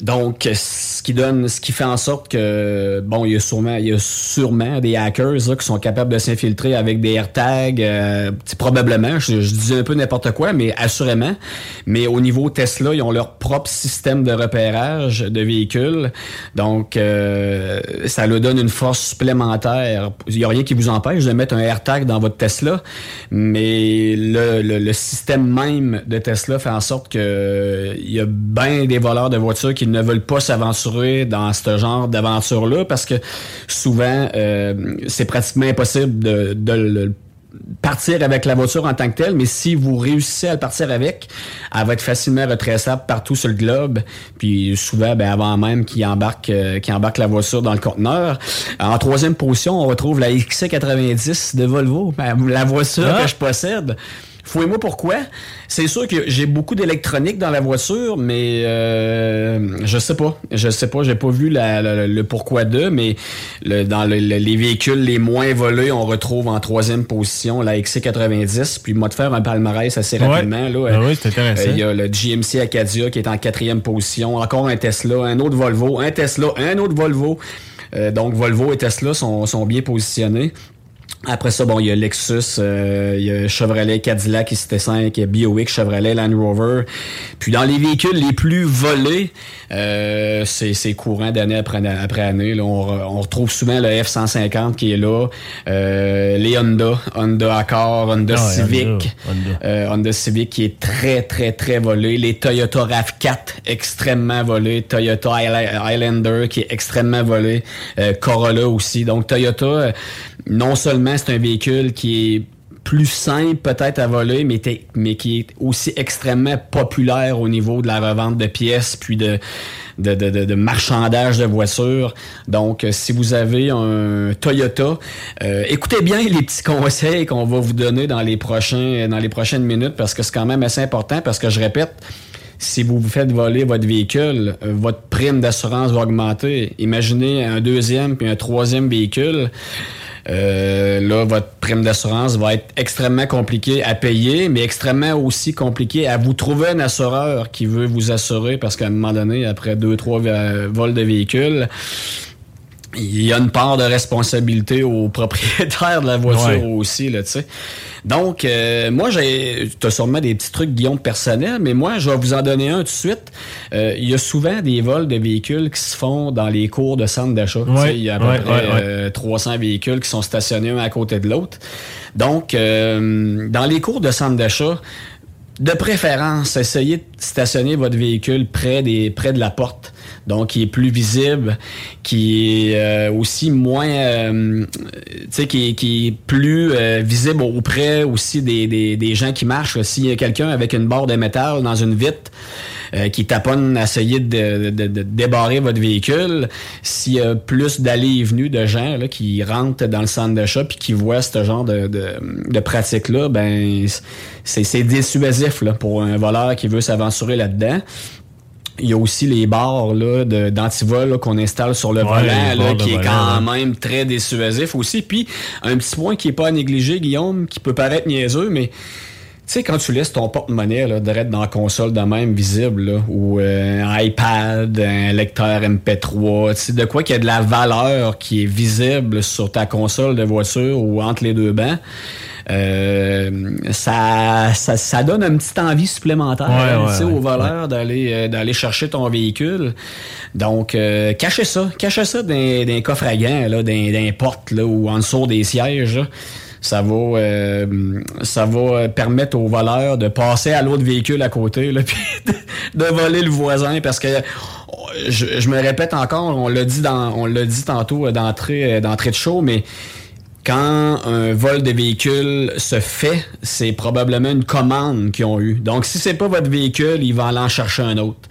Donc, ce qui donne, ce qui fait en sorte que, bon, il y a sûrement, il y a sûrement des hackers là, qui sont capables de s'infiltrer avec des AirTags, euh, probablement, je, dis un peu n'importe quoi, mais assurément. Mais au niveau Tesla, ils ont leur propre système de repérage de véhicules. Donc, euh, ça leur donne une force supplémentaire. Il n'y a rien qui vous empêche de mettre un AirTag dans votre Tesla, mais le, le- le système même de Tesla fait en sorte que il y a bien des voleurs de voitures qui ne veulent pas s'aventurer dans ce genre d'aventure-là parce que souvent, euh, c'est pratiquement impossible de, de le partir avec la voiture en tant que telle, mais si vous réussissez à le partir avec, elle va être facilement retraçable partout sur le globe. Puis souvent, ben, avant même qu'il embarque, euh, embarque la voiture dans le conteneur. En troisième position, on retrouve la XC90 de Volvo, ben, la voiture Ah. que je possède. Fouillez-moi pourquoi. C'est sûr que j'ai beaucoup d'électronique dans la voiture, mais euh, je sais pas. Je sais pas. J'ai pas vu la- la- le pourquoi de, mais le- dans le- le- les véhicules les moins volés, on retrouve en troisième position la XC90. Puis moi de faire un palmarès assez Ouais. rapidement. Là, Ah oui, c'est intéressant. Euh, Il y a le GMC Acadia qui est en quatrième position. Encore un Tesla, un autre Volvo, un Tesla, un autre Volvo. Euh, donc Volvo et Tesla sont, sont bien positionnés. Après ça, bon, il y a Lexus, euh, il y a Chevrolet Cadillac XT5, il y a Buick, Chevrolet Land Rover. Puis dans les véhicules les plus volés, euh, c'est courant d'année après, après année. Là, on, re- on retrouve souvent le F-150 qui est là, euh, les Honda, Honda Accord, Honda Ah Civic, Honda, Honda. euh, Honda Civic qui est très, très, très volé. Les Toyota RAV4, extrêmement volé. Toyota High- Highlander qui est extrêmement volé. Euh, Corolla aussi. Donc Toyota, non seulement c'est un véhicule qui est plus simple peut-être à voler, mais, qui est aussi extrêmement populaire au niveau de la revente de pièces, puis de, de, de, de- de marchandage de voitures. Donc, euh, si vous avez un Toyota, euh, écoutez bien les petits conseils qu'on va vous donner dans les prochains dans les prochaines minutes, parce que c'est quand même assez important, parce que je répète, si vous vous faites voler votre véhicule, euh, votre prime d'assurance va augmenter. Imaginez un deuxième puis un troisième véhicule. Euh, là, votre prime d'assurance va être extrêmement compliquée à payer, mais extrêmement aussi compliqué à vous trouver un assureur qui veut vous assurer parce qu'à un moment donné, après deux, trois euh, vols de véhicules, il y a une part de responsabilité au propriétaire de la voiture Ouais. aussi, là, tu sais. Donc, euh, moi, j'ai, t'as sûrement des petits trucs, Guillaume, personnels, mais moi, je vais vous en donner un tout de suite. Euh, Il y a souvent des vols de véhicules qui se font dans les cours de centres d'achat. Ouais, Il y a à peu ouais, près ouais, ouais. euh, 300 véhicules qui sont stationnés un à côté de l'autre. Donc, euh, dans les cours de centres d'achat, de préférence, essayez de stationner votre véhicule près des près de la porte. Donc qui est plus visible, qui est euh, aussi moins, euh, tu sais, qui, qui est plus euh, visible auprès aussi des, des, des gens qui marchent. S'il y a quelqu'un avec une barre de métal dans une vitre, euh, qui taponne à essayer de, de- de débarrer votre véhicule, s'il y a plus d'allées et venues de gens là, qui rentrent dans le centre d'achat puis qui voient ce genre de, de, de pratique-là, ben c'est c'est dissuasif là, pour un voleur qui veut s'aventurer là-dedans. Il y a aussi les barres d'antivol qu'on installe sur le Ouais, volant, là, qui est volant, quand même très dissuasif aussi. Puis un petit point qui est pas à négliger, Guillaume, qui peut paraître niaiseux, mais tu sais, quand tu laisses ton porte-monnaie là, direct dans la console de même visible, là, ou euh, un iPad, un lecteur MP3, tu sais, de quoi qu'il y a de la valeur qui est visible sur ta console de voiture ou entre les deux bancs, euh, ça, ça, ça donne une petite envie supplémentaire Ouais, ouais, au ouais. voleur d'aller euh, d'aller chercher ton véhicule. Donc, euh, cachez ça. Cachez ça dans, dans un coffre à gants, là, les portes là, ou en dessous des sièges. là. Ça va, euh, ça va permettre au voleur de passer à l'autre véhicule à côté, là, puis de, de voler le voisin, parce que je, je me répète encore, on l'a dit dans, on l'a dit tantôt euh, d'entrée, euh, d'entrée de show, mais quand un vol de véhicule se fait, c'est probablement une commande qu'ils ont eue. Donc, si c'est pas votre véhicule, ils vont aller en chercher un autre.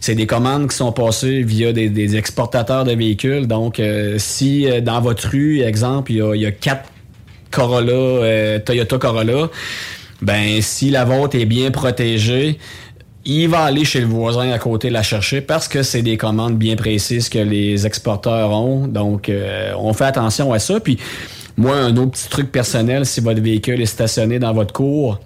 C'est des commandes qui sont passées via des, des exportateurs de véhicules. Donc, euh, si euh, dans votre rue, exemple, il y a, y a quatre Corolla, euh, Toyota Corolla, ben si la vôtre est bien protégée, il va aller chez le voisin à côté la chercher parce que c'est des commandes bien précises que les exporteurs ont. Donc, euh, on fait attention à ça. Puis, moi, un autre petit truc personnel, si votre véhicule est stationné dans votre cour,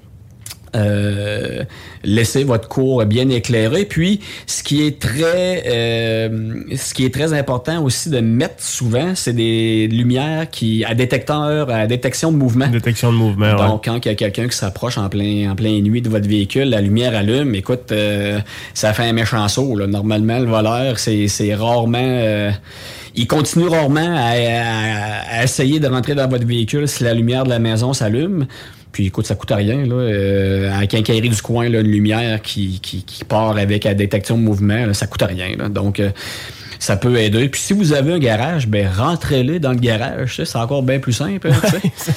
euh, laissez votre cour bien éclairée. Puis, ce qui est très, euh, ce qui est très important aussi de mettre souvent, c'est des lumières qui à détecteur, à détection de mouvement. Détection de mouvement. ouais. Donc, quand il y a quelqu'un qui s'approche en plein, en plein nuit de votre véhicule, la lumière allume. Écoute, euh, ça fait un méchant saut. Là. Normalement, le voleur, c'est c'est rarement. Il continue rarement à, à- à essayer de rentrer dans votre véhicule si la lumière de la maison s'allume. Puis écoute, ça coûte rien. Là. Euh, à quincaillerie du coin, là, une lumière qui, qui, qui part avec la détection de mouvement, là, ça coûte rien. Là. Donc, euh, ça peut aider. Puis si vous avez un garage, ben rentrez-le dans le garage. C'est encore bien plus simple. hein.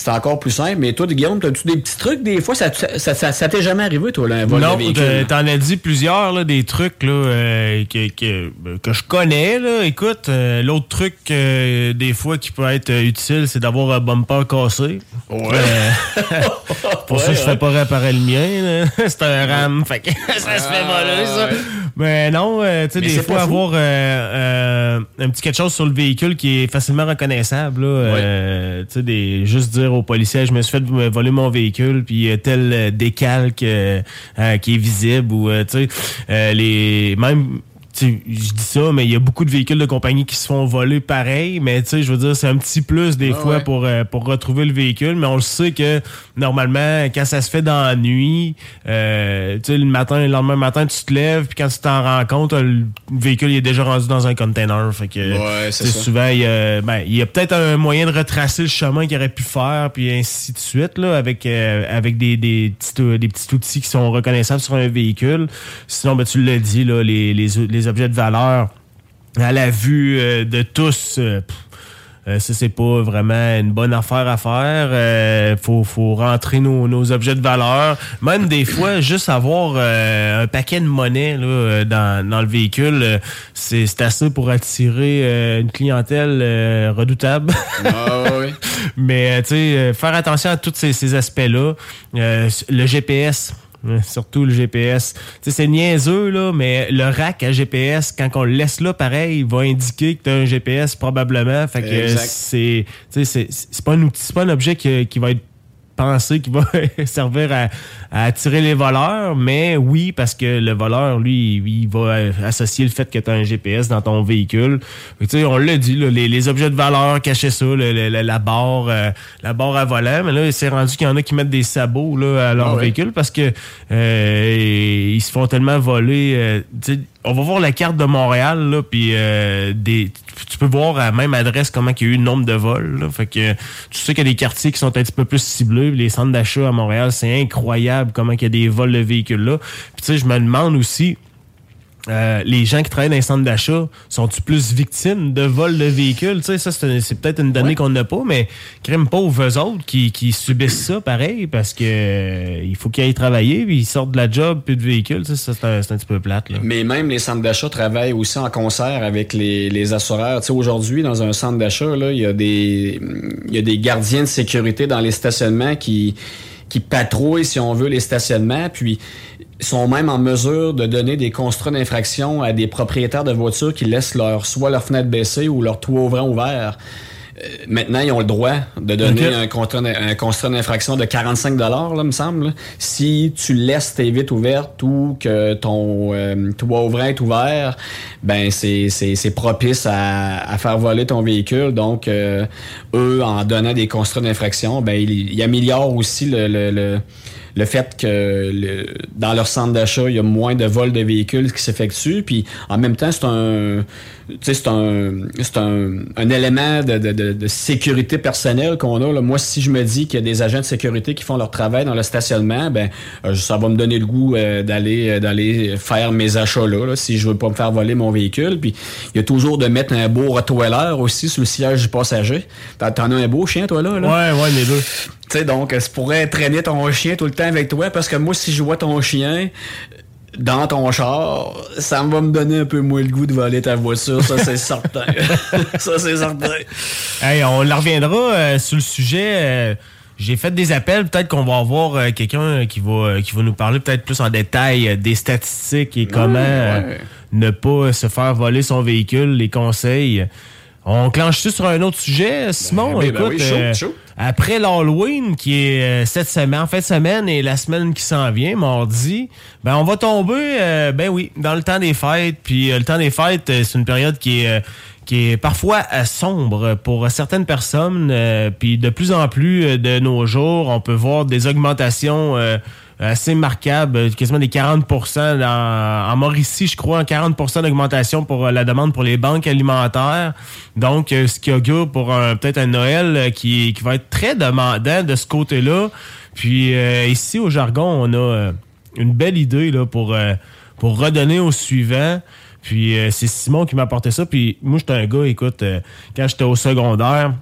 C'est encore plus simple. Mais toi, Guillaume, as-tu des petits trucs? Des fois? Ça, ça, ça, ça t'est jamais arrivé, toi, là, un vol non, de véhicule? t'en- as dit plusieurs, là, des trucs là, euh, que, que, que je connais. Là. Écoute, euh, l'autre truc, euh, des fois, qui peut être utile, c'est d'avoir un bumper cassé. Euh, pour ça, Ouais, je fais ouais. pas réparer le mien. c'est un RAM. Fait que ça se fait voler, ça. Mais non, euh, tu sais, des c'est fois, avoir euh, euh, un petit quelque chose sur le véhicule qui est facilement reconnaissable. Là, euh, tu sais, des, juste dire aux policiers, je me suis fait voler mon véhicule, puis euh, tel euh, décalque euh, euh, qui est visible, ou euh, tu euh, même je dis ça, mais il y a beaucoup de véhicules de compagnie qui se font voler pareil, mais tu sais, je veux dire, c'est un petit plus des Ah fois ouais. pour, euh, pour retrouver le véhicule, mais on le sait que normalement, quand ça se fait dans la nuit, euh, tu sais, le matin, le lendemain matin, tu te lèves, puis quand tu t'en rends compte, le véhicule il est déjà rendu dans un container. Fait que, Ouais, c'est souvent, il y a, ben, il y a peut-être un moyen de retracer le chemin qu'il aurait pu faire, puis ainsi de suite, là, avec, euh, avec des, des, petits, euh, des petits outils qui sont reconnaissables sur un véhicule. Sinon, ben, tu l'as dit, là, les, les, les objets de valeur à la vue euh, de tous. euh, euh, ça, c'est pas vraiment une bonne affaire à faire. Euh, faut, faut rentrer nos, nos objets de valeur. Même des fois, juste avoir euh, un paquet de monnaie là, dans, dans le véhicule, c'est c'est assez pour attirer une clientèle redoutable. Ah. Mais tu sais, faire attention à tous ces, ces aspects-là. Le GPS. Surtout le GPS. C'est niaiseux, là, mais le rack à GPS, quand on le laisse là, pareil, il va indiquer que tu as un GPS probablement. Fait que c'est pas un outil, c'est pas un objet qui, qui va être pensé qui va servir à, à attirer les voleurs, mais oui, parce que le voleur, lui, il va associer le fait que tu as un GPS dans ton véhicule. Tu sais, on l'a dit, là, les, les objets de valeur, cachaient ça, le- le- le- la barre euh, la barre à volant, mais là, c'est rendu qu'il y en a qui mettent des sabots là, à leur Ah ouais. véhicule parce que euh, ils se font tellement voler. euh, tu sais, on va voir la carte de Montréal, là, puis euh, des, tu peux voir à la même adresse comment il y a eu le nombre de vols. là. Fait que tu sais qu'il y a des quartiers qui sont un petit peu plus ciblés. Les centres d'achat à Montréal, c'est incroyable comment il y a des vols de véhicules là. Puis tu sais, je me demande aussi. euh, les gens qui travaillent dans les centres d'achat sont-ils plus victimes de vols de véhicules? Tu sais, ça, c'est, peut-être une donnée qu'on n'a pas, mais crème pauvres eux autres qui, qui subissent ça pareil parce que euh, il faut qu'ils aillent travailler, puis ils sortent de la job, puis de véhicules. Tu sais, c'est un, petit peu plate. Là. Mais même les centres d'achat travaillent aussi en concert avec les, les assureurs. Tu sais, aujourd'hui, dans un centre d'achat, il y a des il y a des gardiens de sécurité dans les stationnements qui qui patrouillent, si on veut, les stationnements, puis sont même en mesure de donner des constats d'infraction à des propriétaires de voitures qui laissent leur soit leur fenêtre baissée ou leur toit ouvrant ouvert. Euh, maintenant, ils ont le droit de donner un contrat, un constat d'infraction de 45 là, me semble, là. si tu laisses tes vitres ouvertes ou que ton euh, toit ouvrant est ouvert, ben c'est propice à, à faire voler ton véhicule. Donc, euh, eux, en donnant des constats d'infraction, ben ils, ils améliorent aussi le, le, le le fait que le- dans leur centre d'achat, il y a moins de vols de véhicules qui s'effectuent. Puis en même temps, c'est un, c'est un, un, un élément de, de- de- sécurité personnelle qu'on a. Là. Moi, si je me dis qu'il y a des agents de sécurité qui font leur travail dans le stationnement, ben euh, ça va me donner le goût euh, d'aller euh, d'aller faire mes achats là, là, si je veux pas me faire voler mon véhicule. Puis il y a toujours de mettre un beau rottweiler aussi sur le siège du passager. T'en t'en as un beau chien, toi, là? là? Ouais, ouais, les deux. Tu sais, donc, ça pourrait traîner ton chien tout le temps avec toi parce que moi, si je vois ton chien dans ton char, ça va me donner un peu moins le goût de voler ta voiture, ça c'est certain. ça c'est certain. Hey, on la reviendra euh, sur le sujet. euh, j'ai fait des appels, peut-être qu'on va avoir euh, quelqu'un qui va qui va nous parler peut-être plus en détail des statistiques et comment euh, ouais. ne pas se faire voler son véhicule, les conseils. On clenche-tu sur un autre sujet, Simon? oui, ben Écoute, oui, chaud, chaud. Après l'Halloween, qui est euh, cette semaine, en fin de semaine et la semaine qui s'en vient, mardi, ben on va tomber, euh, ben oui, dans le temps des fêtes. Puis euh, le temps des fêtes, euh, c'est une période qui est, euh, qui est parfois sombre pour certaines personnes. puis de plus en plus de nos jours, on peut voir des augmentations. Euh, assez marquables, euh, quasiment des 40 dans, en Mauricie, je crois, en 40% d'augmentation pour euh, la demande pour les banques alimentaires. Donc, ce qui augure pour peut-être un Noël qui, qui va être très demandant de ce côté-là. Puis euh, ici, au jargon, on a une belle idée là, pour, euh, pour redonner au suivant. Puis euh, c'est Simon qui m'a apporté ça. Puis moi, j'étais un gars, écoute, quand j'étais au secondaire,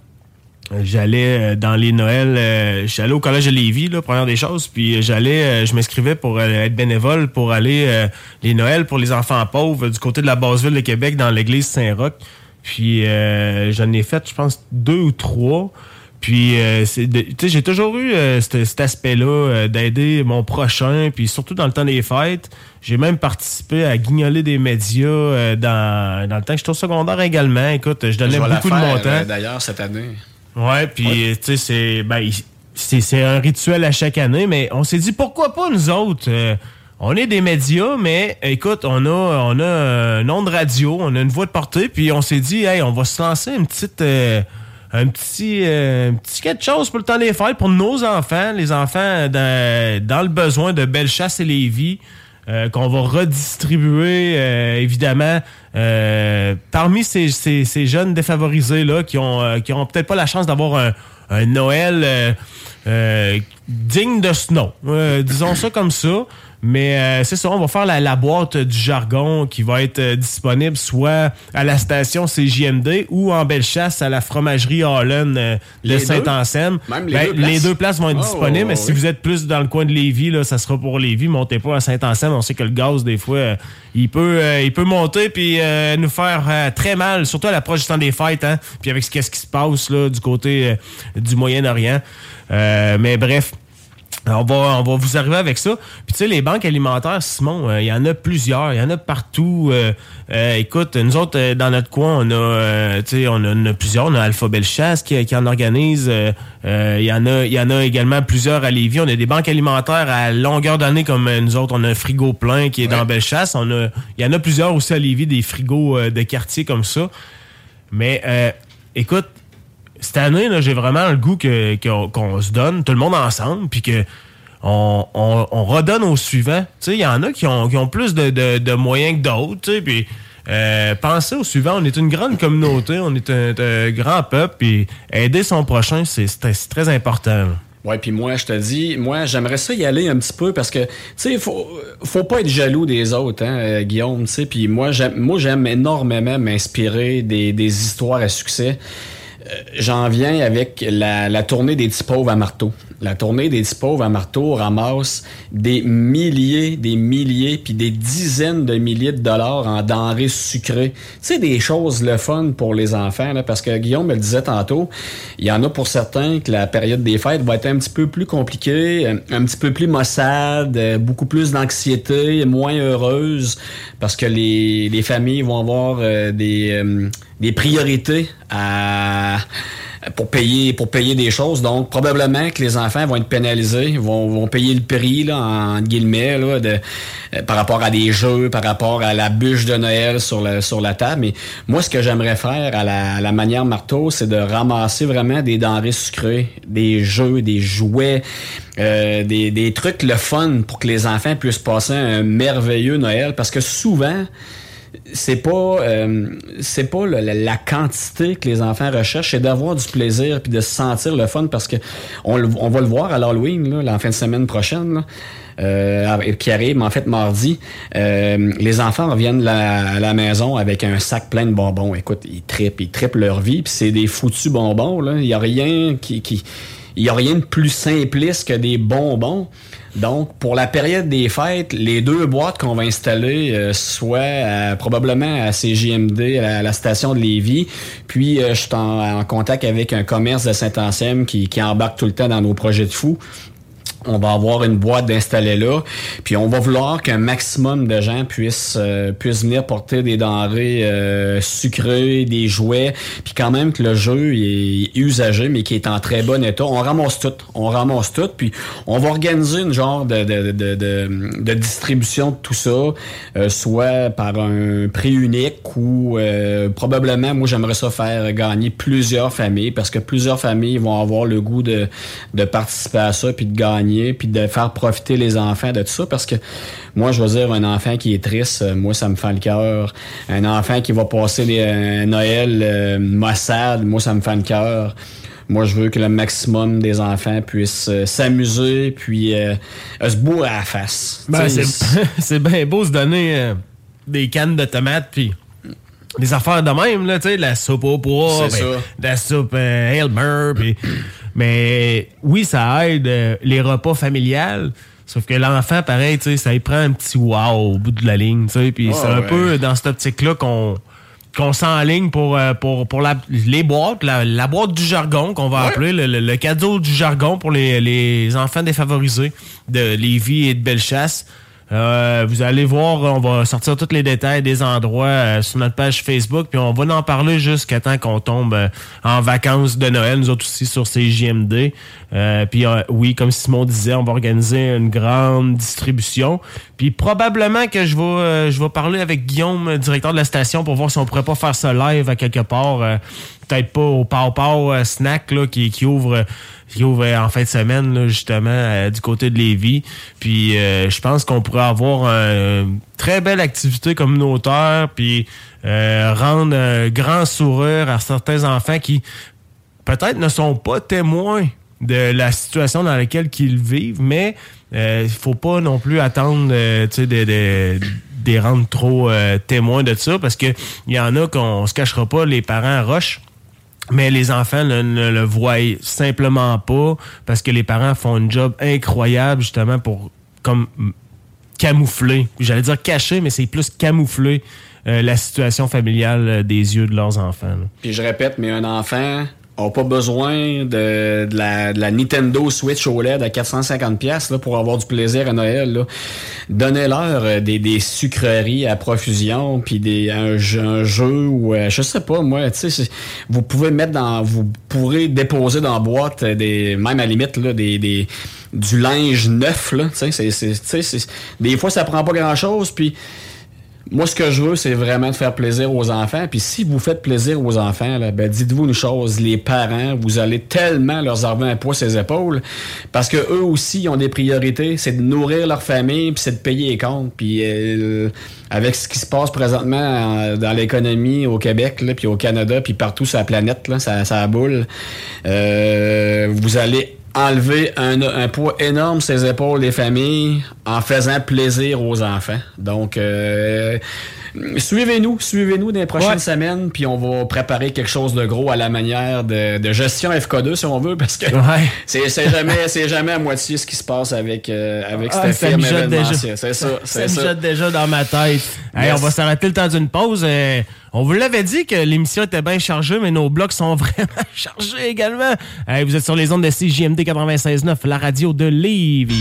J'allais euh, dans les Noëls, euh, j'allais au collège de Lévis, là, première des choses, puis euh, j'allais, euh, je m'inscrivais pour euh, être bénévole pour aller euh, les Noëls pour les enfants pauvres du côté de la basse ville de Québec dans l'église Saint-Roch. Puis euh, j'en ai fait, je pense, deux ou trois. Puis euh, j'ai toujours eu euh, cet, aspect-là euh, d'aider mon prochain, puis surtout dans le temps des fêtes. J'ai même participé à guignoler des médias euh, dans, dans le temps que j'étais au secondaire également. Écoute, je donnais Je vais la beaucoup de mon temps. euh, D'ailleurs, cette année. Ouais, puis euh, tu sais, c'est ben, c'est c'est un rituel à chaque année, mais on s'est dit pourquoi pas nous autres? euh, on est des médias, mais écoute, on a on a un nom de radio, on a une voix de portée, puis on s'est dit, hey, on va se lancer une petite euh, un petit euh, un petit quelque chose pour le temps des fêtes pour nos enfants, les enfants dans, dans le besoin de Bellechasse et Lévis. Euh, qu'on va redistribuer euh, évidemment euh, parmi ces, ces- jeunes défavorisés là qui ont qui ont peut-être pas la chance d'avoir un, un Noël digne de ce nom. Euh, disons ça comme ça. Mais euh, c'est ça, on va faire la, la boîte du jargon qui va être euh, disponible soit à la station CJMD ou en Bellechasse à la fromagerie Holland euh, de? Saint-Anselme. Les Ben, deux places? les deux places vont être Oh, disponibles. mais si vous êtes plus dans le coin de Lévis, là, ça sera pour Lévis. Montez pas à Saint-Anselme. On sait que le gaz, des fois, il peut il peut monter puis nous faire très mal, surtout à l'approche du temps des fêtes, hein, puis avec ce qu'est-ce qui se passe là, du côté du Moyen-Orient. Mais bref. On va, on va vous arriver avec ça. Puis tu sais, les banques alimentaires, Simon, euh, il y en a plusieurs, il y en a partout. Euh, euh, écoute, nous autres, euh, dans notre coin, on a, tu sais, on a, on a plusieurs. On a Alpha Bellechasse qui, qui en organise. Il y en a, il y en a également plusieurs à Lévis. On a des banques alimentaires à longueur d'année comme nous autres. On a un frigo plein qui est dans Bellechasse. On a, il y en a plusieurs aussi à Lévis, des frigos de quartier comme ça. Mais euh, écoute, cette année, j'ai vraiment le goût qu'on se donne, tout le monde ensemble, puis que on, on- on redonne au suivant. Il y en a qui ont, qui ont plus de, de- moyens que d'autres, puis euh, pensez au suivant. On est une grande communauté, on est un, grand peuple, puis aider son prochain, c'est très important. Ouais, puis moi, je te dis, moi, j'aimerais ça y aller un petit peu parce que, tu sais, faut, faut pas être jaloux des autres, hein, euh, Guillaume, tu sais. Puis moi, j'aime, moi, j'aime énormément m'inspirer des, des histoires à succès. Euh, J'en viens avec la, la tournée des petits pauvres à marteau. La tournée des pauvres à marteau ramasse des milliers, des milliers, puis des dizaines de milliers de dollars en denrées sucrées. Sais, des choses le fun pour les enfants, là, parce que Guillaume me disait tantôt, il y en a pour certains que la période des fêtes va être un petit peu plus compliquée, un, un petit peu plus maussade, euh, beaucoup plus d'anxiété, moins heureuse, parce que les, les familles vont avoir euh, euh, des priorités à pour payer pour payer des choses. Donc, probablement que les enfants vont être pénalisés, vont, vont payer le prix, là, en guillemets, là, euh, par rapport à des jeux, par rapport à la bûche de Noël sur, le, sur la table. Mais moi, ce que j'aimerais faire à la, à la manière marteau, c'est de ramasser vraiment des denrées sucrées, des jeux, des jouets, euh, des, des trucs le fun pour que les enfants puissent passer un merveilleux Noël. Parce que souvent, c'est pas euh, c'est pas le- la, la quantité que les enfants recherchent, c'est d'avoir du plaisir puis de se sentir le fun parce que on, le- on va le voir à l'Halloween là, la fin de semaine prochaine là, euh, qui arrive en fait mardi. Euh, les enfants reviennent la- à la maison avec un sac plein de bonbons. Écoute, ils trippent, ils trippent leur vie puis c'est des foutus bonbons là. Il y a rien qui, qui il y a rien de plus simpliste que des bonbons. Donc, pour la période des fêtes, les deux boîtes qu'on va installer, euh, soit à- probablement à CJMD, à la station de Lévis, puis euh, je suis en, en contact avec un commerce de Saint-Anselme qui, qui embarque tout le temps dans nos projets de fous. On va avoir une boîte d'installer là, puis on va vouloir qu'un maximum de gens puissent euh, puissent venir porter des denrées euh, sucrées, des jouets, puis quand même que le jeu est usagé mais qui est en très bon état. On ramasse tout, on ramasse tout, puis on va organiser une genre de de, de, distribution de tout ça, euh, soit par un prix unique ou euh, probablement, moi j'aimerais ça faire gagner plusieurs familles parce que plusieurs familles vont avoir le goût de de participer à ça puis de gagner puis de faire profiter les enfants de tout ça parce que moi je veux dire un enfant qui est triste euh, moi ça me fait le cœur. Un enfant qui va passer les, un Noël euh, maussade moi ça me fait le cœur. Moi, je veux que le maximum des enfants puissent euh, s'amuser puis euh, euh, se bourrer à la face. Ben, c'est bien beau se donner euh, des cannes de tomates puis des affaires de même, là, tu sais, de la soupe au pois, C'est ben, la soupe euh, Elmer, puis- mais oui, ça aide euh, les repas familiales. Sauf que l'enfant, pareil, tu sais, ça y prend un petit wow au bout de la ligne, tu sais, puis Ah, c'est un ouais. peu dans cette optique-là qu'on qu'on s'enligne pour, euh, pour, pour la- les boîtes, la, la boîte du jargon qu'on va Ouais. appeler, le, le- le cadeau du jargon pour les, les enfants défavorisés de Lévis et de Bellechasse. Euh, vous allez voir, on va sortir tous les détails des endroits euh, sur notre page Facebook, puis on va en parler jusqu'à temps qu'on tombe euh, en vacances de Noël, nous autres aussi sur CJMD. Euh, puis euh, oui, comme Simon disait, on va organiser une grande distribution. Puis probablement que je vais, je vais parler avec Guillaume, directeur de la station, pour voir si on pourrait pas faire ça live à quelque part. Peut-être pas au Pow euh, Snack là, qui, qui ouvre qui ouvre euh, en fin de semaine, là, justement, euh, du côté de Lévis. Puis euh, je pense qu'on pourrait avoir une très belle activité communautaire, puis euh, rendre un grand sourire à certains enfants qui peut-être ne sont pas témoins de la situation dans laquelle ils vivent, mais il faut pas non plus attendre de, de- de les rendre trop euh, témoins de ça, parce que il y en a qu'on se cachera pas, les parents rushent. Mais les enfants ne, le voient simplement pas parce que les parents font un job incroyable justement pour comme mm, camoufler. J'allais dire cacher, mais c'est plus camoufler euh, la situation familiale euh, des yeux de leurs enfants. Puis je répète, mais un enfant n'a pas besoin de, de la, de la Nintendo Switch OLED à 450$ piastres, là, pour avoir du plaisir à Noël. Donnez-leur euh, des, des sucreries à profusion, puis des, un, jeu- un jeu ou euh, je sais pas, moi, tu sais, vous pouvez mettre dans. Vous pourrez déposer dans la boîte euh, des. Même à la limite, là, des. des du linge neuf, là, tu sais, c'est- c'est- tu sais, c'est- des fois, ça prend pas grand-chose, puis moi, ce que je veux, c'est vraiment de faire plaisir aux enfants. Puis si vous faites plaisir aux enfants, là, ben, dites-vous une chose, les parents, vous allez tellement leur enlever un poids sur les épaules, parce que eux aussi ils ont des priorités, c'est de nourrir leur famille, puis c'est de payer les comptes. Puis euh, avec ce qui se passe présentement en- dans l'économie au Québec, là, puis au Canada, puis partout sur la planète, là, ça, ça boule, euh, vous allez enlever un, un poids énorme sur les épaules des familles en faisant plaisir aux enfants. Donc, euh, suivez-nous, suivez-nous dans les prochaines Ouais. semaines, puis on va préparer quelque chose de gros à la manière de, de gestion FK2, si on veut, parce que Ouais. c'est c'est jamais, c'est jamais à moitié ce qui se passe avec, euh, avec Ah, cette firme. C'est ça, me ça. jette déjà dans ma tête. Hey, Yes. on va s'arrêter le temps d'une pause. Euh, on vous l'avait dit que l'émission était bien chargée, mais nos blocs sont vraiment chargés également. Hey, vous êtes sur les ondes de CJMD 96.9, la radio de Lévis.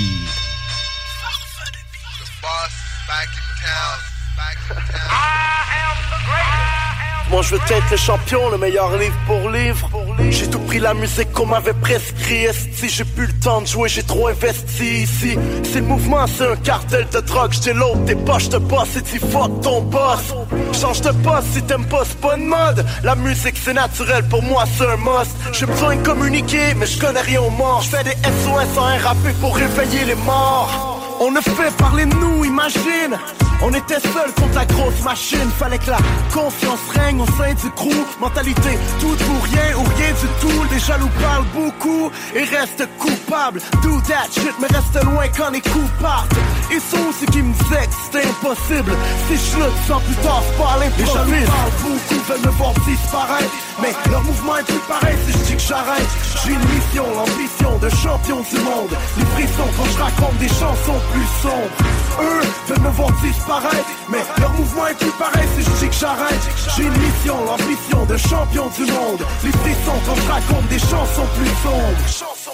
Moi je veux être le champion, le meilleur livre pour livre. J'ai tout pris la musique qu'on m'avait prescrit. Si j'ai plus le temps de jouer, j'ai trop investi ici. C'est le mouvement, c'est un cartel de drogue. J't'ai l'autre, t'es pas, j'te boss et dis fuck ton boss. Change de poste si t'aimes pas, c'est pas mode. La musique c'est naturel, pour moi c'est un must. J'ai besoin de communiquer, mais je connais rien aux morts. J'fais des SOS en RAP pour réveiller les morts. On ne fait parler de nous, imagine. On était seuls contre la grosse machine. Fallait que la confiance règne au sein du crew. Mentalité tout pour rien ou rien du tout. Les jaloux parlent beaucoup et restent coupables. Do that shit mais reste loin quand les coups partent. Ils sont ceux qui me disaient que c'était impossible. Si je le sens plus tard, c'est pas Les jaloux parlent beaucoup, veulent me voir disparaître Mais leur mouvement est plus pareil si je dis que j'arrête. J'ai une mission, l'ambition de champion du monde. Les frissons quand je raconte des chansons plus sombres Eux veulent me voir disparaître Mais leur mouvement est plus pareil si je dis que j'arrête. J'ai une mission, l'ambition de champion du monde. Les frissons quand je raconte des Chansons plus sombres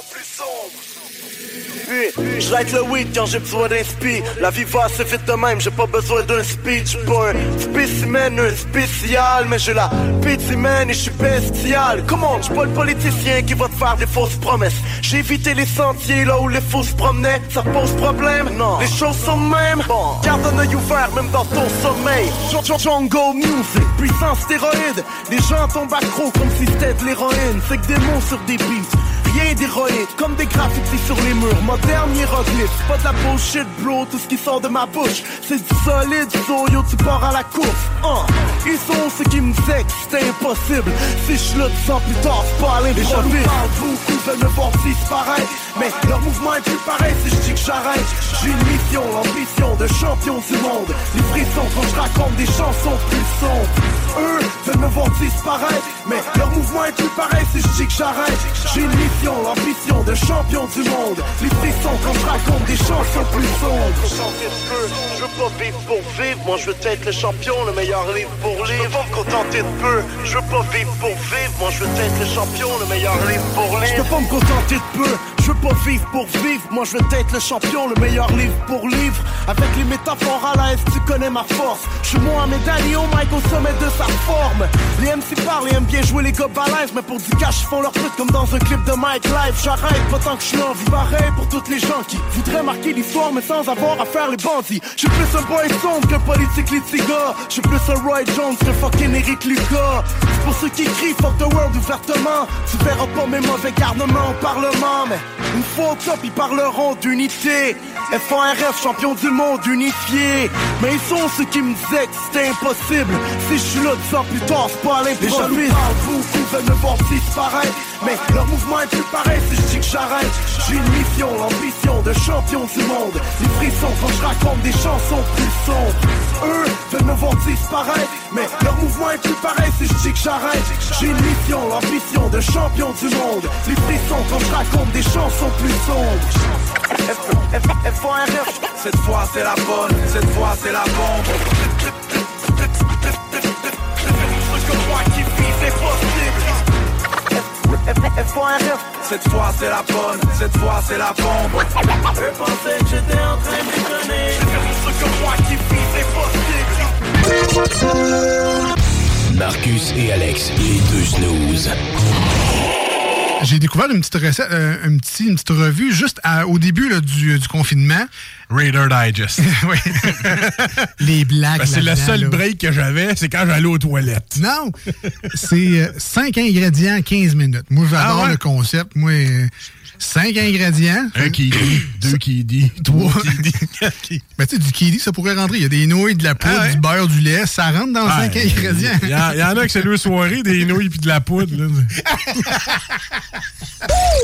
je like le weed quand j'ai besoin d'inspi La vie va assez vite de même, j'ai pas besoin d'un speech Pas un spécimen, un spécial Mais j'ai la pétimène et je suis bestial. Comment, je pas le politicien qui va te faire des fausses promesses. J'ai évité les sentiers là où les fous se promenaient Ça pose problème, non, les choses sont mêmes bon. Garde un œil ouvert même dans ton sommeil. Jungle music, puissance stéroïde. Les gens tombent accro comme si c'était de l'héroïne. C'est que des mots sur des beats Rien d'héroïque, comme des graffitis sur les murs. Moderne hiéroglyphe, pas de la bullshit, bro. Tout ce qui sort de ma bouche, c'est du solide, so yo, tu pars à la course. Hein. Ils sont ceux qui me disaient que c'était impossible. Si je le sens plus tard, c'est pas Les veulent me voir disparaître. Mais leur mouvement est plus pareil si je dis que j'arrête. J'ai une mission, l'ambition de champion du monde. Les frissons quand je raconte des chansons plus sombres. Eux veulent me voir disparaître. Mais leur mouvement est plus pareil si je dis que j'arrête. J'ai une mission, l'ambition de champion du monde. Les frissons quand je raconte des chansons plus sombres. Chanter de peu, je veux pas vivre pour vivre. Moi je veux être le champion, le meilleur livre pour livre. Je veux pas me contenter de peu, je veux pas vivre pour vivre. Moi je veux être le champion, le meilleur livre pour livre. Pas me contenter de peu, je pas vivre pour vivre. Moi je veux être le champion, le meilleur livre pour livre. Avec les métaphores à la S, tu connais ma force. Je suis Mohamed Ali au mic au sommet de sa forme. Les MC parlent et aiment bien jouer les gars balèzes, mais pour du cash, ils font leur pute comme dans un clip de Mike Live. J'arrête, pas tant que je suis en vie. Pareil pour toutes les gens qui voudraient marquer l'histoire, mais sans avoir à faire les bandits. Je suis plus un boy sombre qu'un politique litiga. Je suis plus un Roy Jones que fucking Eric Lucas. Pour ceux qui crient fuck the world ouvertement. Tu verras pas mes mauvais garnements au parlement, mais une fois au top, ils parleront d'unité. FARF, champion du monde unifié. Mais ils sont ceux qui me disaient que c'était impossible. Si je suis là dix ans plus tard, c'est pas Les Beaucoup veulent me voir disparaître. Mais leur mouvement est plus pareil si je dis que j'arrête. J'ai une mission, l'ambition de champion du monde. Les frissons quand je raconte des chansons plus sombres. Eux veulent me voir disparaître. Mais leur mouvement est plus pareil si je dis que j'arrête. J'ai une mission, l'ambition de champion du monde. Les frissons quand je raconte des chansons plus sombres. F- F- F.O.R.F. Cette fois c'est la bonne, cette fois c'est la bombe. F1 Cette fois c'est la bonne, cette fois c'est la bombe. Je pensais que j'étais en train de donner. J'ai fait ce que moi qui vis est possible. Marcus et Alex, les deux snooze. J'ai découvert une petite recette, euh, un petit- une petite revue juste à- au début là, du, du confinement. Raider Digest. oui. Les blagues. Ben, c'est le seul là. break que j'avais, c'est quand j'allais aux toilettes. Non! C'est 5 ingrédients, 15 minutes. Moi, j'adore Ah ouais? le concept. Moi, 5 ingrédients. Un qui dit, deux qui dit, trois qui dit, quatre Ben, tu sais, du kiwi, ça pourrait rentrer. Il y a des nouilles, de la poudre, Ah ouais? du beurre, du lait. Ça rentre dans 5 ingrédients. Il y, en- il y en a que c'est deux soirées, des nouilles puis de la poudre. là.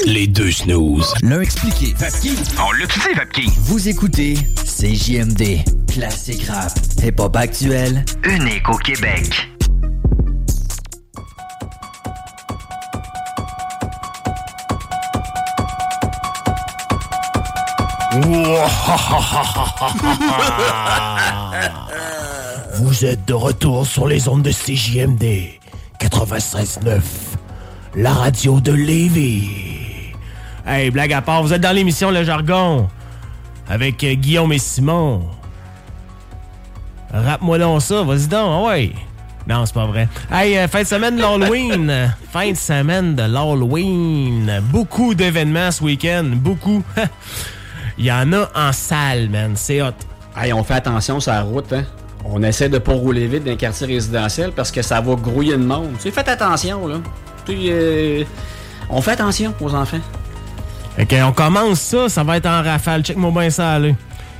Les deux snooze. L'un expliqué. Vapki. On l'a dit, Vapki. Vous écoutez CJMD. Classique rap. Hip-hop actuel. Unique au Québec. Vous êtes de retour sur les ondes de CJMD 96.9, la radio de Lévis. Hey, blague à part, vous êtes dans l'émission Le Jargon avec euh, Guillaume et Simon. Rappe-moi donc ça, vas-y donc, ah ouais. Non, c'est pas vrai. Hey, euh, fin de semaine de l'Halloween. fin de semaine de l'Halloween. Beaucoup d'événements ce week-end, beaucoup. Il y en a en salle, man. C'est hot. Hey, on fait attention sur la route, hein. On essaie de pas rouler vite dans les quartiers résidentiels parce que ça va grouiller de monde. Tu sais, faites attention, là. Puis, euh, on fait attention aux enfants. Ok, on commence ça, ça va être en rafale. Check-moi bien ça, là.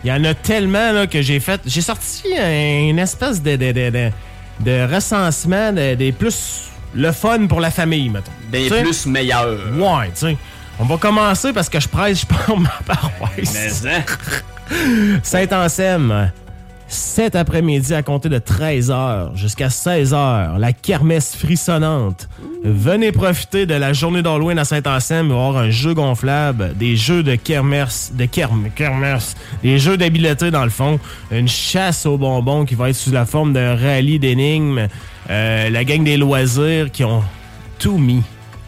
Il y en a tellement là, que j'ai fait. J'ai sorti un- une espèce de, de, de, de- recensement de- des plus le fun pour la famille, mettons. Des plus meilleurs. Ouais, tu sais. On va commencer parce que je presse, je ma paroisse. Mais, hein? Saint-Anselme, cet après-midi à compter de 13h jusqu'à 16h, la kermesse frissonnante. Venez profiter de la journée d'Halloween à Saint-Anselme. Y avoir un jeu gonflable, des jeux de kermesse, de kerm, kermesse, des jeux d'habileté dans le fond, une chasse aux bonbons qui va être sous la forme d'un rallye d'énigmes, euh, la gang des loisirs qui ont tout mis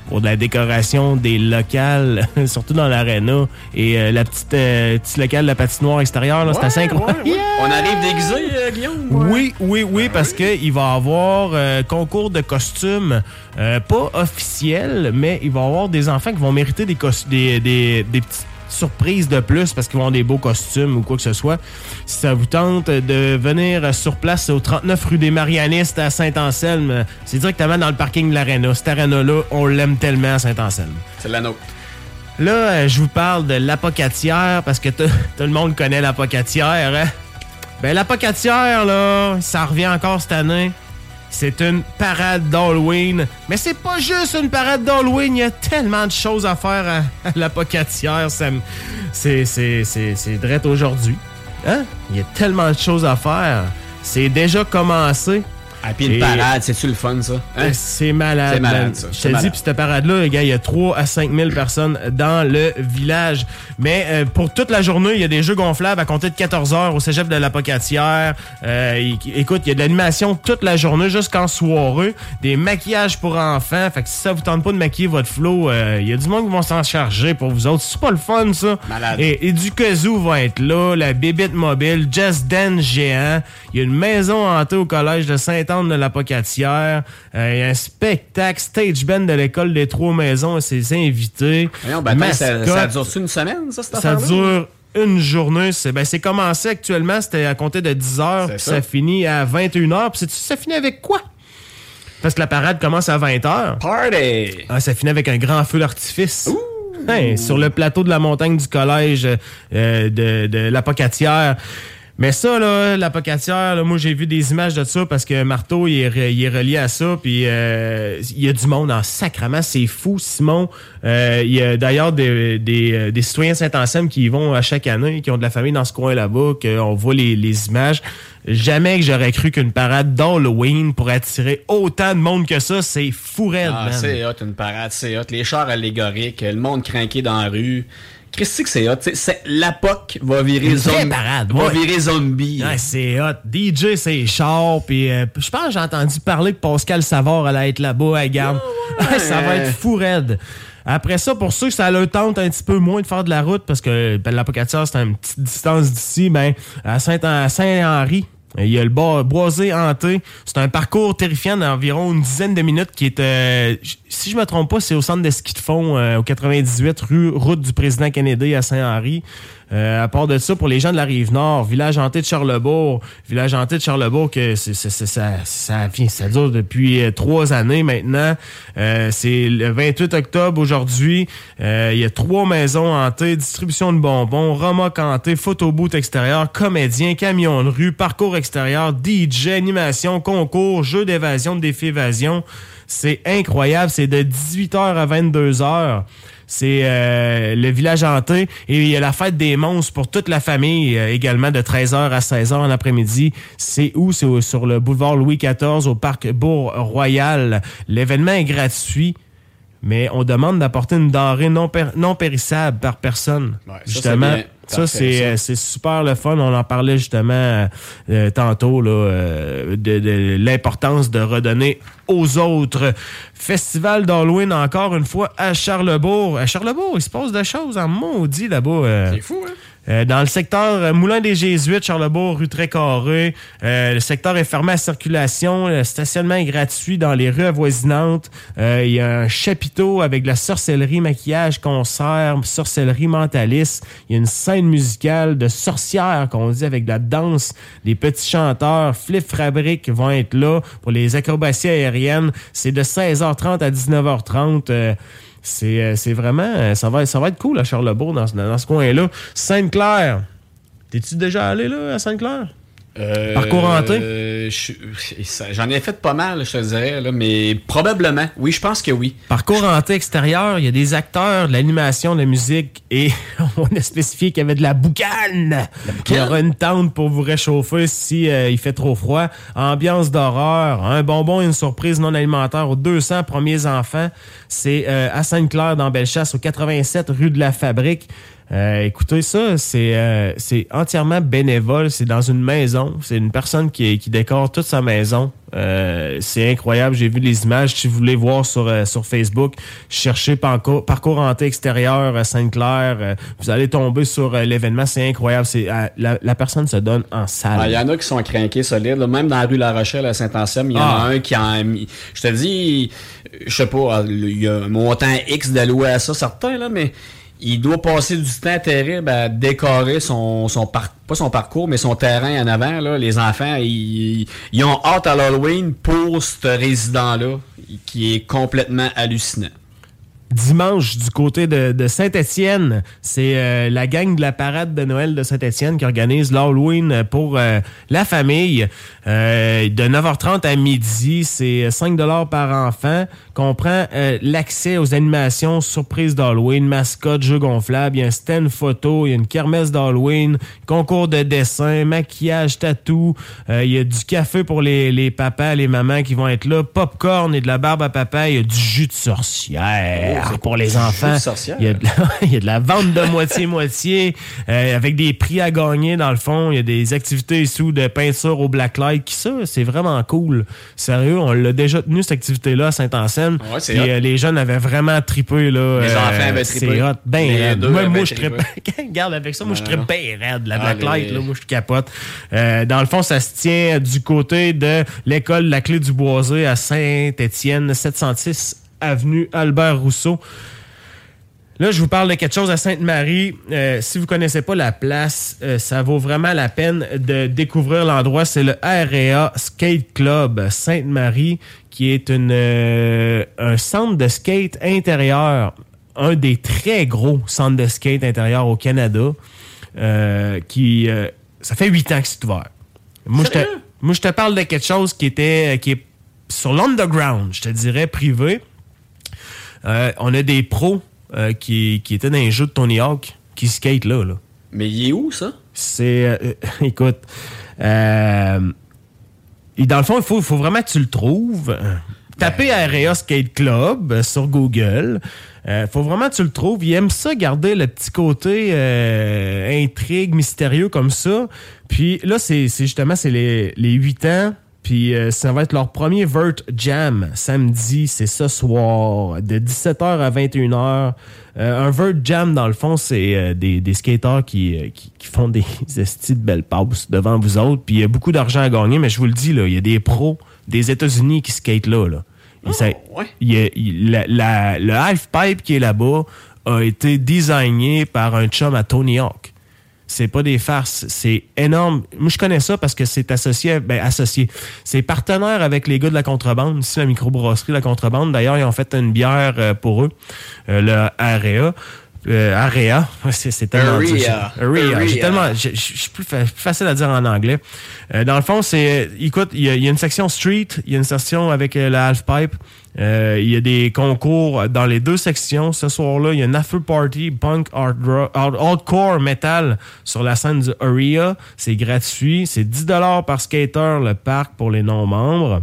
pour de la décoration des locales, surtout dans l'aréna. Et euh, la petite, euh, petit local de la patinoire extérieure, là, c'est assez incroyable. On arrive déguisé, euh, Guillaume? Oui, oui, oui, parce qu'il va y avoir euh, concours de costumes, euh, pas officiel, mais il va y avoir des enfants qui vont mériter des, cos- des, des, des petites surprises de plus parce qu'ils vont avoir des beaux costumes ou quoi que ce soit. Si ça vous tente de venir sur place au 39 rue des Marianistes à Saint-Anselme, c'est directement dans le parking de l'aréna. Cette aréna-là, on l'aime tellement à Saint-Anselme. C'est la nôtre. Là, euh, je vous parle de l'apocatière parce que tout tout le monde connaît l'apocatière. Hein? Ben, l'apocatière, là, ça revient encore cette année. C'est une parade d'Halloween. Mais c'est pas juste une parade d'Halloween. Il y a tellement de choses à faire à, me- C'est, c'est, c'est, c'est drette aujourd'hui. Hein? Il y a tellement de choses à faire. C'est déjà commencé. Puis une parade, c'est-tu le fun, ça? Hein? C'est malade. C'est malade, ça. Je te dis, puis cette parade-là, les gars, il y a 3 à 5 000 personnes dans le village. Mais euh, pour toute la journée, il y a des jeux gonflables à compter de 14 heures au cégep de l'Apocatière. Euh, il- écoute, il y a de l'animation toute la journée jusqu'en soirée. Des maquillages pour enfants. Fait que si ça vous tente pas de maquiller votre flow, euh, il y a du monde qui vont s'en charger pour vous autres. C'est pas le fun, ça. Malade. Et, et du kazoo va être là, la bébite mobile, Just Dance géant. Il y a une maison hantée au collège de De l'Apocatière. Euh, il y a un spectacle stage band de l'école des Trois Maisons et ses invités. Voyons, ben, ça, ça dure-tu une semaine, ça, cette Ça dure une journée. C'est ben, commencé actuellement, c'était à compter de 10 heures, puis ça. ça. finit à 21 heures. Puis ça finit avec quoi? Parce que la parade commence à 20 heures. Party! Ah, ça finit avec un grand feu d'artifice. Hein, sur le plateau de la montagne du collège euh, de, de l'Apocatière. Mais ça, là, l'Apocatière, là, moi, j'ai vu des images de ça parce que Marteau, il est, il est relié à ça. Puis euh, il y a du monde en sacrament. C'est fou, Simon. Euh, il y a d'ailleurs des, des, euh, des citoyens Saint-Anselme qui y vont à chaque année, qui ont de la famille dans ce coin là-bas, qu'on voit les, les images. Jamais que j'aurais cru qu'une parade d'Halloween pourrait attirer autant de monde que ça. C'est fou raide, Ah, man. c'est hot, une parade, c'est hot. Les chars allégoriques, le monde craqué dans la rue. Christy que c'est hot? c'est- La POC va virer zombie. parade, Va ouais. virer zombie. Ouais, c'est hot. DJ, c'est char. Puis euh, je pense que j'ai entendu parler que Pascal Savard allait être là-bas à Garde. ça va être fou raide. Après ça, pour ceux que ça leur tente un petit peu moins de faire de la route, parce que ben, c'est à une petite distance d'ici, ben, à Saint-Henri, il y a le bois, boisé hanté. C'est un parcours terrifiant d'environ une dizaine de minutes qui est, euh, si je me trompe pas, c'est au centre de ski de fond, euh, au 98 rue Route du Président Kennedy à Saint-Henri. Euh, à part de ça, pour les gens de la Rive-Nord, village hanté de Charlebourg, village hanté de Charlebourg, que c'est, c'est- c'est- ça, ça, ça dure depuis euh, trois années maintenant. Euh, c'est le 28 octobre aujourd'hui. Euh, Il y a trois maisons hantées, distribution de bonbons, remorque hanté, photoboot extérieur, comédien, camion de rue, parcours extérieur, DJ, animation, concours, jeu d'évasion, défi évasion. C'est incroyable. C'est de 18h à 22h. C'est euh, le village hanté. Et il y a la fête des monstres pour toute la famille euh, également de 13h à 16h en après-midi. C'est où? C'est sur le boulevard Louis XIV au parc Bourg-Royal. L'événement est gratuit. Mais on demande d'apporter une denrée non, pér- non périssable par personne. ça, justement. Ça, c'est euh, c'est super le fun. On en parlait justement euh, tantôt là, euh, de, de l'importance de redonner aux autres. Festival d'Halloween, encore une fois, à Charlebourg. À Charlebourg, il se passe des choses en maudit là-bas. C'est fou, hein? Euh, dans le secteur euh, Moulin des Jésuites, Charlebourg, rue Très-Carré, euh, le secteur est fermé à circulation. Le stationnement est gratuit dans les rues avoisinantes. Euh, Il y a un chapiteau avec de la sorcellerie, maquillage, concert, sorcellerie mentaliste. Il y a une scène musicale de sorcières qu'on dit avec de la danse. Les petits chanteurs, Flip Fabric vont être là pour les acrobaties aériennes. C'est de 16h30 à 19h30. Euh, c'est vraiment. euh, Ça va, ça va être cool à Charlebourg dans, ce- dans ce coin-là. Sainte-Claire. T'es-tu déjà allé là à Sainte-Claire? Euh, Parcours hanté? euh, J'en ai fait pas mal, je te dirais, là, mais probablement. Oui, je pense que oui. Parcours hanté extérieur, il y a des acteurs, de l'animation, de la musique et on a spécifié qu'il y avait de la boucane. Il y aura une tente pour vous réchauffer si euh, il fait trop froid. Ambiance d'horreur, un bonbon et une surprise non alimentaire aux 200 premiers enfants. C'est euh, à Sainte-Claire dans Bellechasse au 87 rue de la Fabrique. Euh, écoutez ça, c'est euh, c'est entièrement bénévole. C'est dans une maison. C'est une personne qui, qui décore toute sa maison. Euh, c'est incroyable. J'ai vu les images. Si vous voulez voir sur, euh, sur Facebook, cherchez parcours, parcours hanté extérieur à Sainte-Claire. Vous allez tomber sur l'événement. C'est incroyable. C'est la, la personne se donne en salle. Ah, Il y en a qui sont craqués solides. là. Même dans la rue La Rochelle à Saint-Anselme, il y en Ah. a un qui en mis. Je te dis, je sais pas, il y a un montant X d'alloué à ça, certain, là, mais il doit passer du temps terrible à décorer son, son pas son parcours, mais son terrain en avant. Là. Les enfants, ils, ils ont hâte à l'Halloween pour ce résident-là, qui est complètement hallucinant. Dimanche du côté de, de Saint-Étienne. C'est euh, la gang de la parade de Noël de Saint-Étienne qui organise l'Halloween pour euh, la famille. Euh, de 9h30 à midi, c'est 5 par enfant. Comprend euh, l'accès aux animations surprises d'Halloween, mascotte, jeux gonflables. Il y a un stand photo, il y a une kermesse d'Halloween, concours de dessin, maquillage, tatou. Euh, il y a du café pour les, les papas, les mamans qui vont être là, popcorn et de la barbe à papa. Il y a du jus de sorcière Pour les enfants. Il y a de la, il y a de la vente de moitié-moitié euh, avec des prix à gagner dans le fond. Il y a des activités sous de peinture au blacklight. Qui ça, c'est vraiment cool. Sérieux, on l'a déjà tenu cette activité-là à Saint-Anselme. Ouais, euh, les jeunes avaient vraiment trippé. Là, Les Euh, enfants avaient trippé. Hot. Ben raide. Moi, moi je trippe. Regarde avec ça, moi, je trippe bien raide, la Ah, blacklight. Là, moi, je capote. Dans le fond, ça se tient du côté de l'école La Clé du Boisé à Saint-Étienne, 706 avenue Albert Rousseau. Là, je vous parle de quelque chose à Sainte-Marie. Euh, si vous connaissez pas la place, euh, ça vaut vraiment la peine de découvrir l'endroit. C'est le RA Skate Club Sainte-Marie, qui est une, euh, un centre de skate intérieur, un des très gros centres de skate intérieur au Canada, qui ça fait huit ans que c'est ouvert. Moi, je te, moi, je te parle de quelque chose qui était qui est sur l'underground, je te dirais privé. Euh, on a des pros euh, qui, qui étaient dans les jeux de Tony Hawk qui skate là. là. Mais il est où, ça? C'est. euh, écoute. et dans le fond, il faut, vraiment que tu le trouves. Tapez Area Skate Club sur Google. Il faut vraiment que tu le trouves. Il aime ça, garder le petit côté euh, intrigue, mystérieux comme ça. Puis là, c'est c'est justement c'est les, les 8 ans. Puis euh, ça va être leur premier Vert Jam samedi. C'est ce soir, de 17h à 21h. Euh, un Vert Jam, dans le fond, c'est euh, des, des skateurs qui, qui, qui font des estis de belles passes devant vous autres. Puis il y a beaucoup d'argent à gagner, mais je vous le dis, là, il y a des pros des États-Unis qui skatent là. là. Ça- il y a- il- la- la- le half-pipe qui est là-bas a été designé par un chum à Tony Hawk. C'est pas des farces. C'est énorme. Moi, je connais ça parce que c'est associé, ben, associé. C'est partenaire avec les gars de la contrebande, ici, la microbrasserie La Contrebande. D'ailleurs, ils ont fait une bière euh, pour eux, euh, le Area. Euh, Area, c'est tellement Area. Area. J'ai tellement, je suis plus, fa- plus facile à dire en anglais. Euh, dans le fond, c'est, écoute, il y, y a une section street, il y a une section avec euh, la half pipe. Euh, il y a des concours dans les deux sections. Ce soir-là, il y a une after party punk hardcore metal sur la scène du Area. C'est gratuit. C'est 10 par skater le parc pour les non-membres.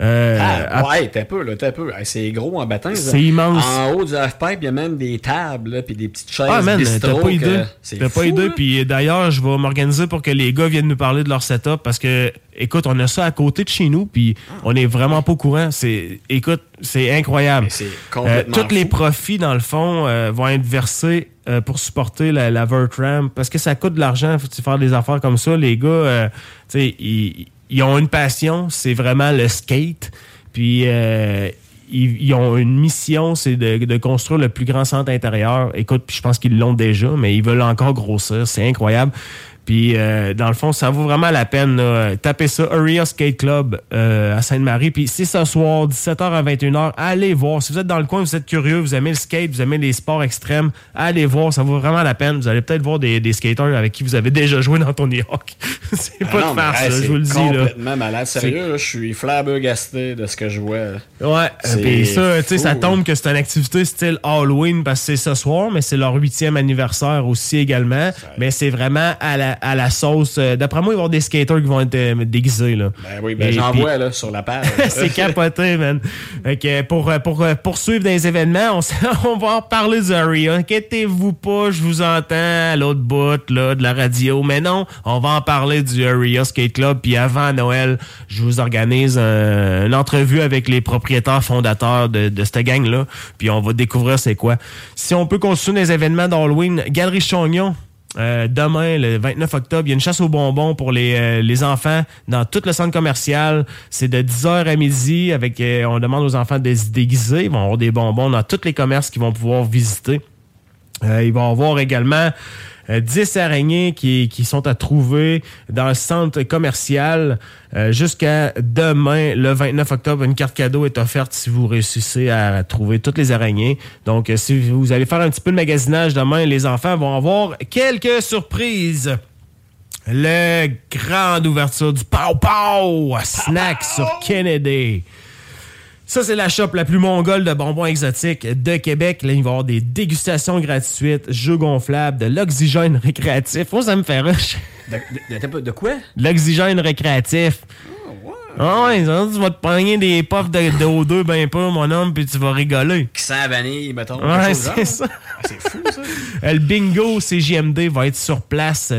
Euh, Ah, ouais, t'as peu, là, t'as peu. C'est gros en baptême. C'est immense. En haut du half-pipe, il y a même des tables, puis des petites chaises. Ah man, t'as pas idée. T'as pas idée. Puis d'ailleurs, je vais m'organiser pour que les gars viennent nous parler de leur setup parce que, écoute, on a ça à côté de chez nous, puis on est vraiment pas au courant. C'est, écoute, c'est incroyable. c'est complètement tous les profits, dans le fond, euh, vont être versés euh, pour supporter la, la Vertram parce que ça coûte de l'argent. Faut faire des affaires comme ça? Les gars, euh, tu sais, ils, ils ont une passion, c'est vraiment le skate. Puis euh, ils, ont une mission, c'est de, de construire le plus grand centre intérieur. Écoute, puis je pense qu'ils l'ont déjà, mais ils veulent encore grossir. C'est incroyable. Puis, euh, dans le fond, ça vaut vraiment la peine. là. Tapez ça, Area Skate Club euh, à Sainte-Marie. Puis, c'est ce soir, 17h à 21h. Allez voir. Si vous êtes dans le coin, vous êtes curieux, vous aimez le skate, vous aimez les sports extrêmes, allez voir. Ça vaut vraiment la peine. Vous allez peut-être voir des, des skaters avec qui vous avez déjà joué dans Tony Hawk. c'est Ah pas non, de farce, là, c'est je vous le dis. Là. complètement malade. Sérieux, là, je suis flabbergasté de ce que je vois. Ouais, C'est puis ça, tu sais, ça tombe que c'est une activité style Halloween parce que c'est ce soir, mais c'est leur huitième anniversaire aussi également. Mais c'est vraiment à la, à la sauce. euh, D'après moi, il va y avoir des skaters qui vont être euh, déguisés. Là. Ben oui, ben j'en vois là, sur la page. c'est capoté, man. Que pour, euh, pour poursuivre des événements, on, va en parler du Area. Inquiétez-vous pas, je vous entends à l'autre bout là, de la radio. Mais non, on va en parler du Area Skate Club. Puis avant Noël, je vous organise un- une entrevue avec les propriétaires fondateurs de, de cette gang-là. Puis on va découvrir c'est quoi. Si on peut continuer les événements d'Halloween, Galerie Chognon. Euh, demain, le 29 octobre, il y a une chasse aux bonbons pour les, euh, les enfants dans tout le centre commercial. C'est de 10h à midi. Avec, euh, on demande aux enfants de se déguiser. Ils vont avoir des bonbons dans tous les commerces qu'ils vont pouvoir visiter. Il va y avoir également 10 araignées qui, qui sont à trouver dans le centre commercial euh, jusqu'à demain, le 29 octobre. Une carte cadeau est offerte si vous réussissez à trouver toutes les araignées. Donc, euh, si vous allez faire un petit peu de magasinage demain, les enfants vont avoir quelques surprises. Le grande ouverture du Pow Pow Snack sur Kennedy. Ça, c'est la shop la plus mongole de bonbons exotiques de Québec. Là, il va y avoir des dégustations gratuites, jeux gonflables, de l'oxygène récréatif. Moi, ça me fait rush. De, de- de- de quoi? L'oxygène récréatif. Ah ouais, tu vas te prendre des puffs de, de O2 ben pas, mon homme, puis tu vas rigoler. Qui sent la vanille, mettons. Ouais, c'est ça. Ah, c'est fou, ça. Le bingo CGMD va être sur place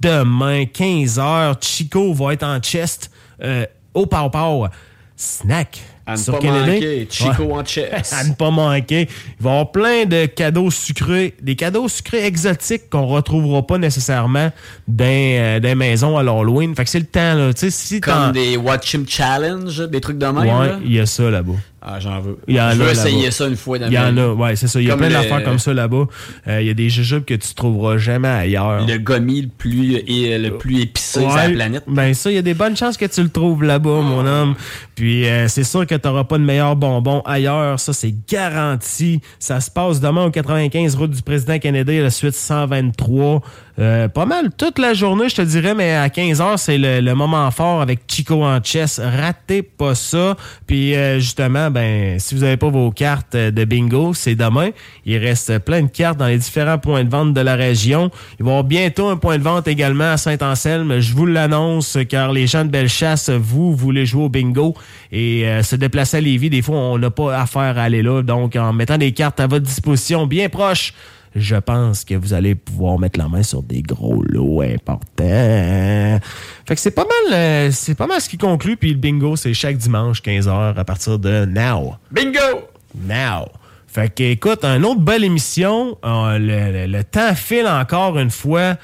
demain, 15h. Chico va être en chest euh, au Pow Snack. À ne sur pas Kennedy. manquer, Chico en chest. à ne pas manquer. Il va y avoir plein de cadeaux sucrés, des cadeaux sucrés exotiques qu'on retrouvera pas nécessairement dans, euh, les maisons à l'Halloween. Fait que c'est le temps, là. Tu sais, si Comme des Watch Him Challenge, des trucs de même. Ouais, il y a ça là-bas. Ah, j'en veux. Il y en Je veux essayer ça une fois dans Il y en a, ouais, c'est ça. Il y a plein le- d'affaires comme ça là-bas. Euh, il y a des jujubes que tu trouveras jamais ailleurs. Le gommi le plus, et le plus épicé sur la Ouais, planète. Ben ça, il y a des bonnes chances que tu le trouves là-bas, mon homme. Puis euh, c'est sûr que tu n'auras pas de meilleurs bonbons ailleurs. Ça, c'est garanti. Ça se passe demain au 95 route du président Kennedy, la suite 123. Euh, pas mal toute la journée, je te dirais, mais à 15h, c'est le, le moment fort avec Chico en chess. Ratez pas ça. Puis euh, justement, ben si vous n'avez pas vos cartes euh, de bingo, c'est demain. Il reste plein de cartes dans les différents points de vente de la région. Il va y avoir bientôt un point de vente également à Saint-Anselme. Je vous l'annonce car les gens de Bellechasse, vous voulez jouer au bingo et se déplacer à Lévis. Des fois, on n'a pas affaire à aller là. Donc, en mettant des cartes à votre disposition bien proches, je pense que vous allez pouvoir mettre la main sur des gros lots importants. Fait que c'est pas mal, euh, c'est pas mal ce qui conclut. Puis le bingo, c'est chaque dimanche 15h à partir de now. Bingo! Now. Fait que, écoute, une autre belle émission. Euh, le, le- le temps file encore une fois.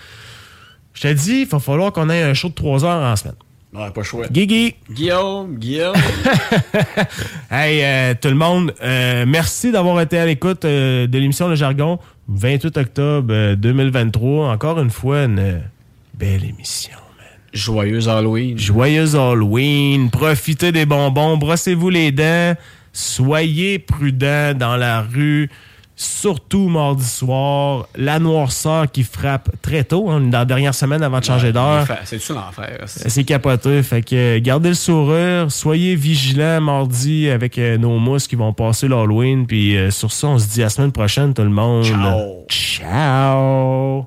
Je te dis, il va falloir qu'on ait un show de 3 heures en semaine. Ouais, pas chouette. Guigui. Guillaume, Guillaume. Hey, euh, tout le monde, euh, merci d'avoir été à l'écoute euh, de l'émission Le Jargon. 28 octobre euh, 2023. Encore une fois, une belle émission. Joyeuse Halloween. Joyeuse Halloween. Profitez des bonbons. Brossez-vous les dents. Soyez prudents dans la rue. Surtout mardi soir. La noirceur qui frappe très tôt, hein, dans la dernière semaine avant de changer d'heure. C'est tout l'enfer. C'est capoté. Fait que euh, gardez le sourire. Soyez vigilants mardi avec euh, nos mousses qui vont passer l'Halloween. Puis euh, sur ça, on se dit à la semaine prochaine, tout le monde. Ciao. Ciao.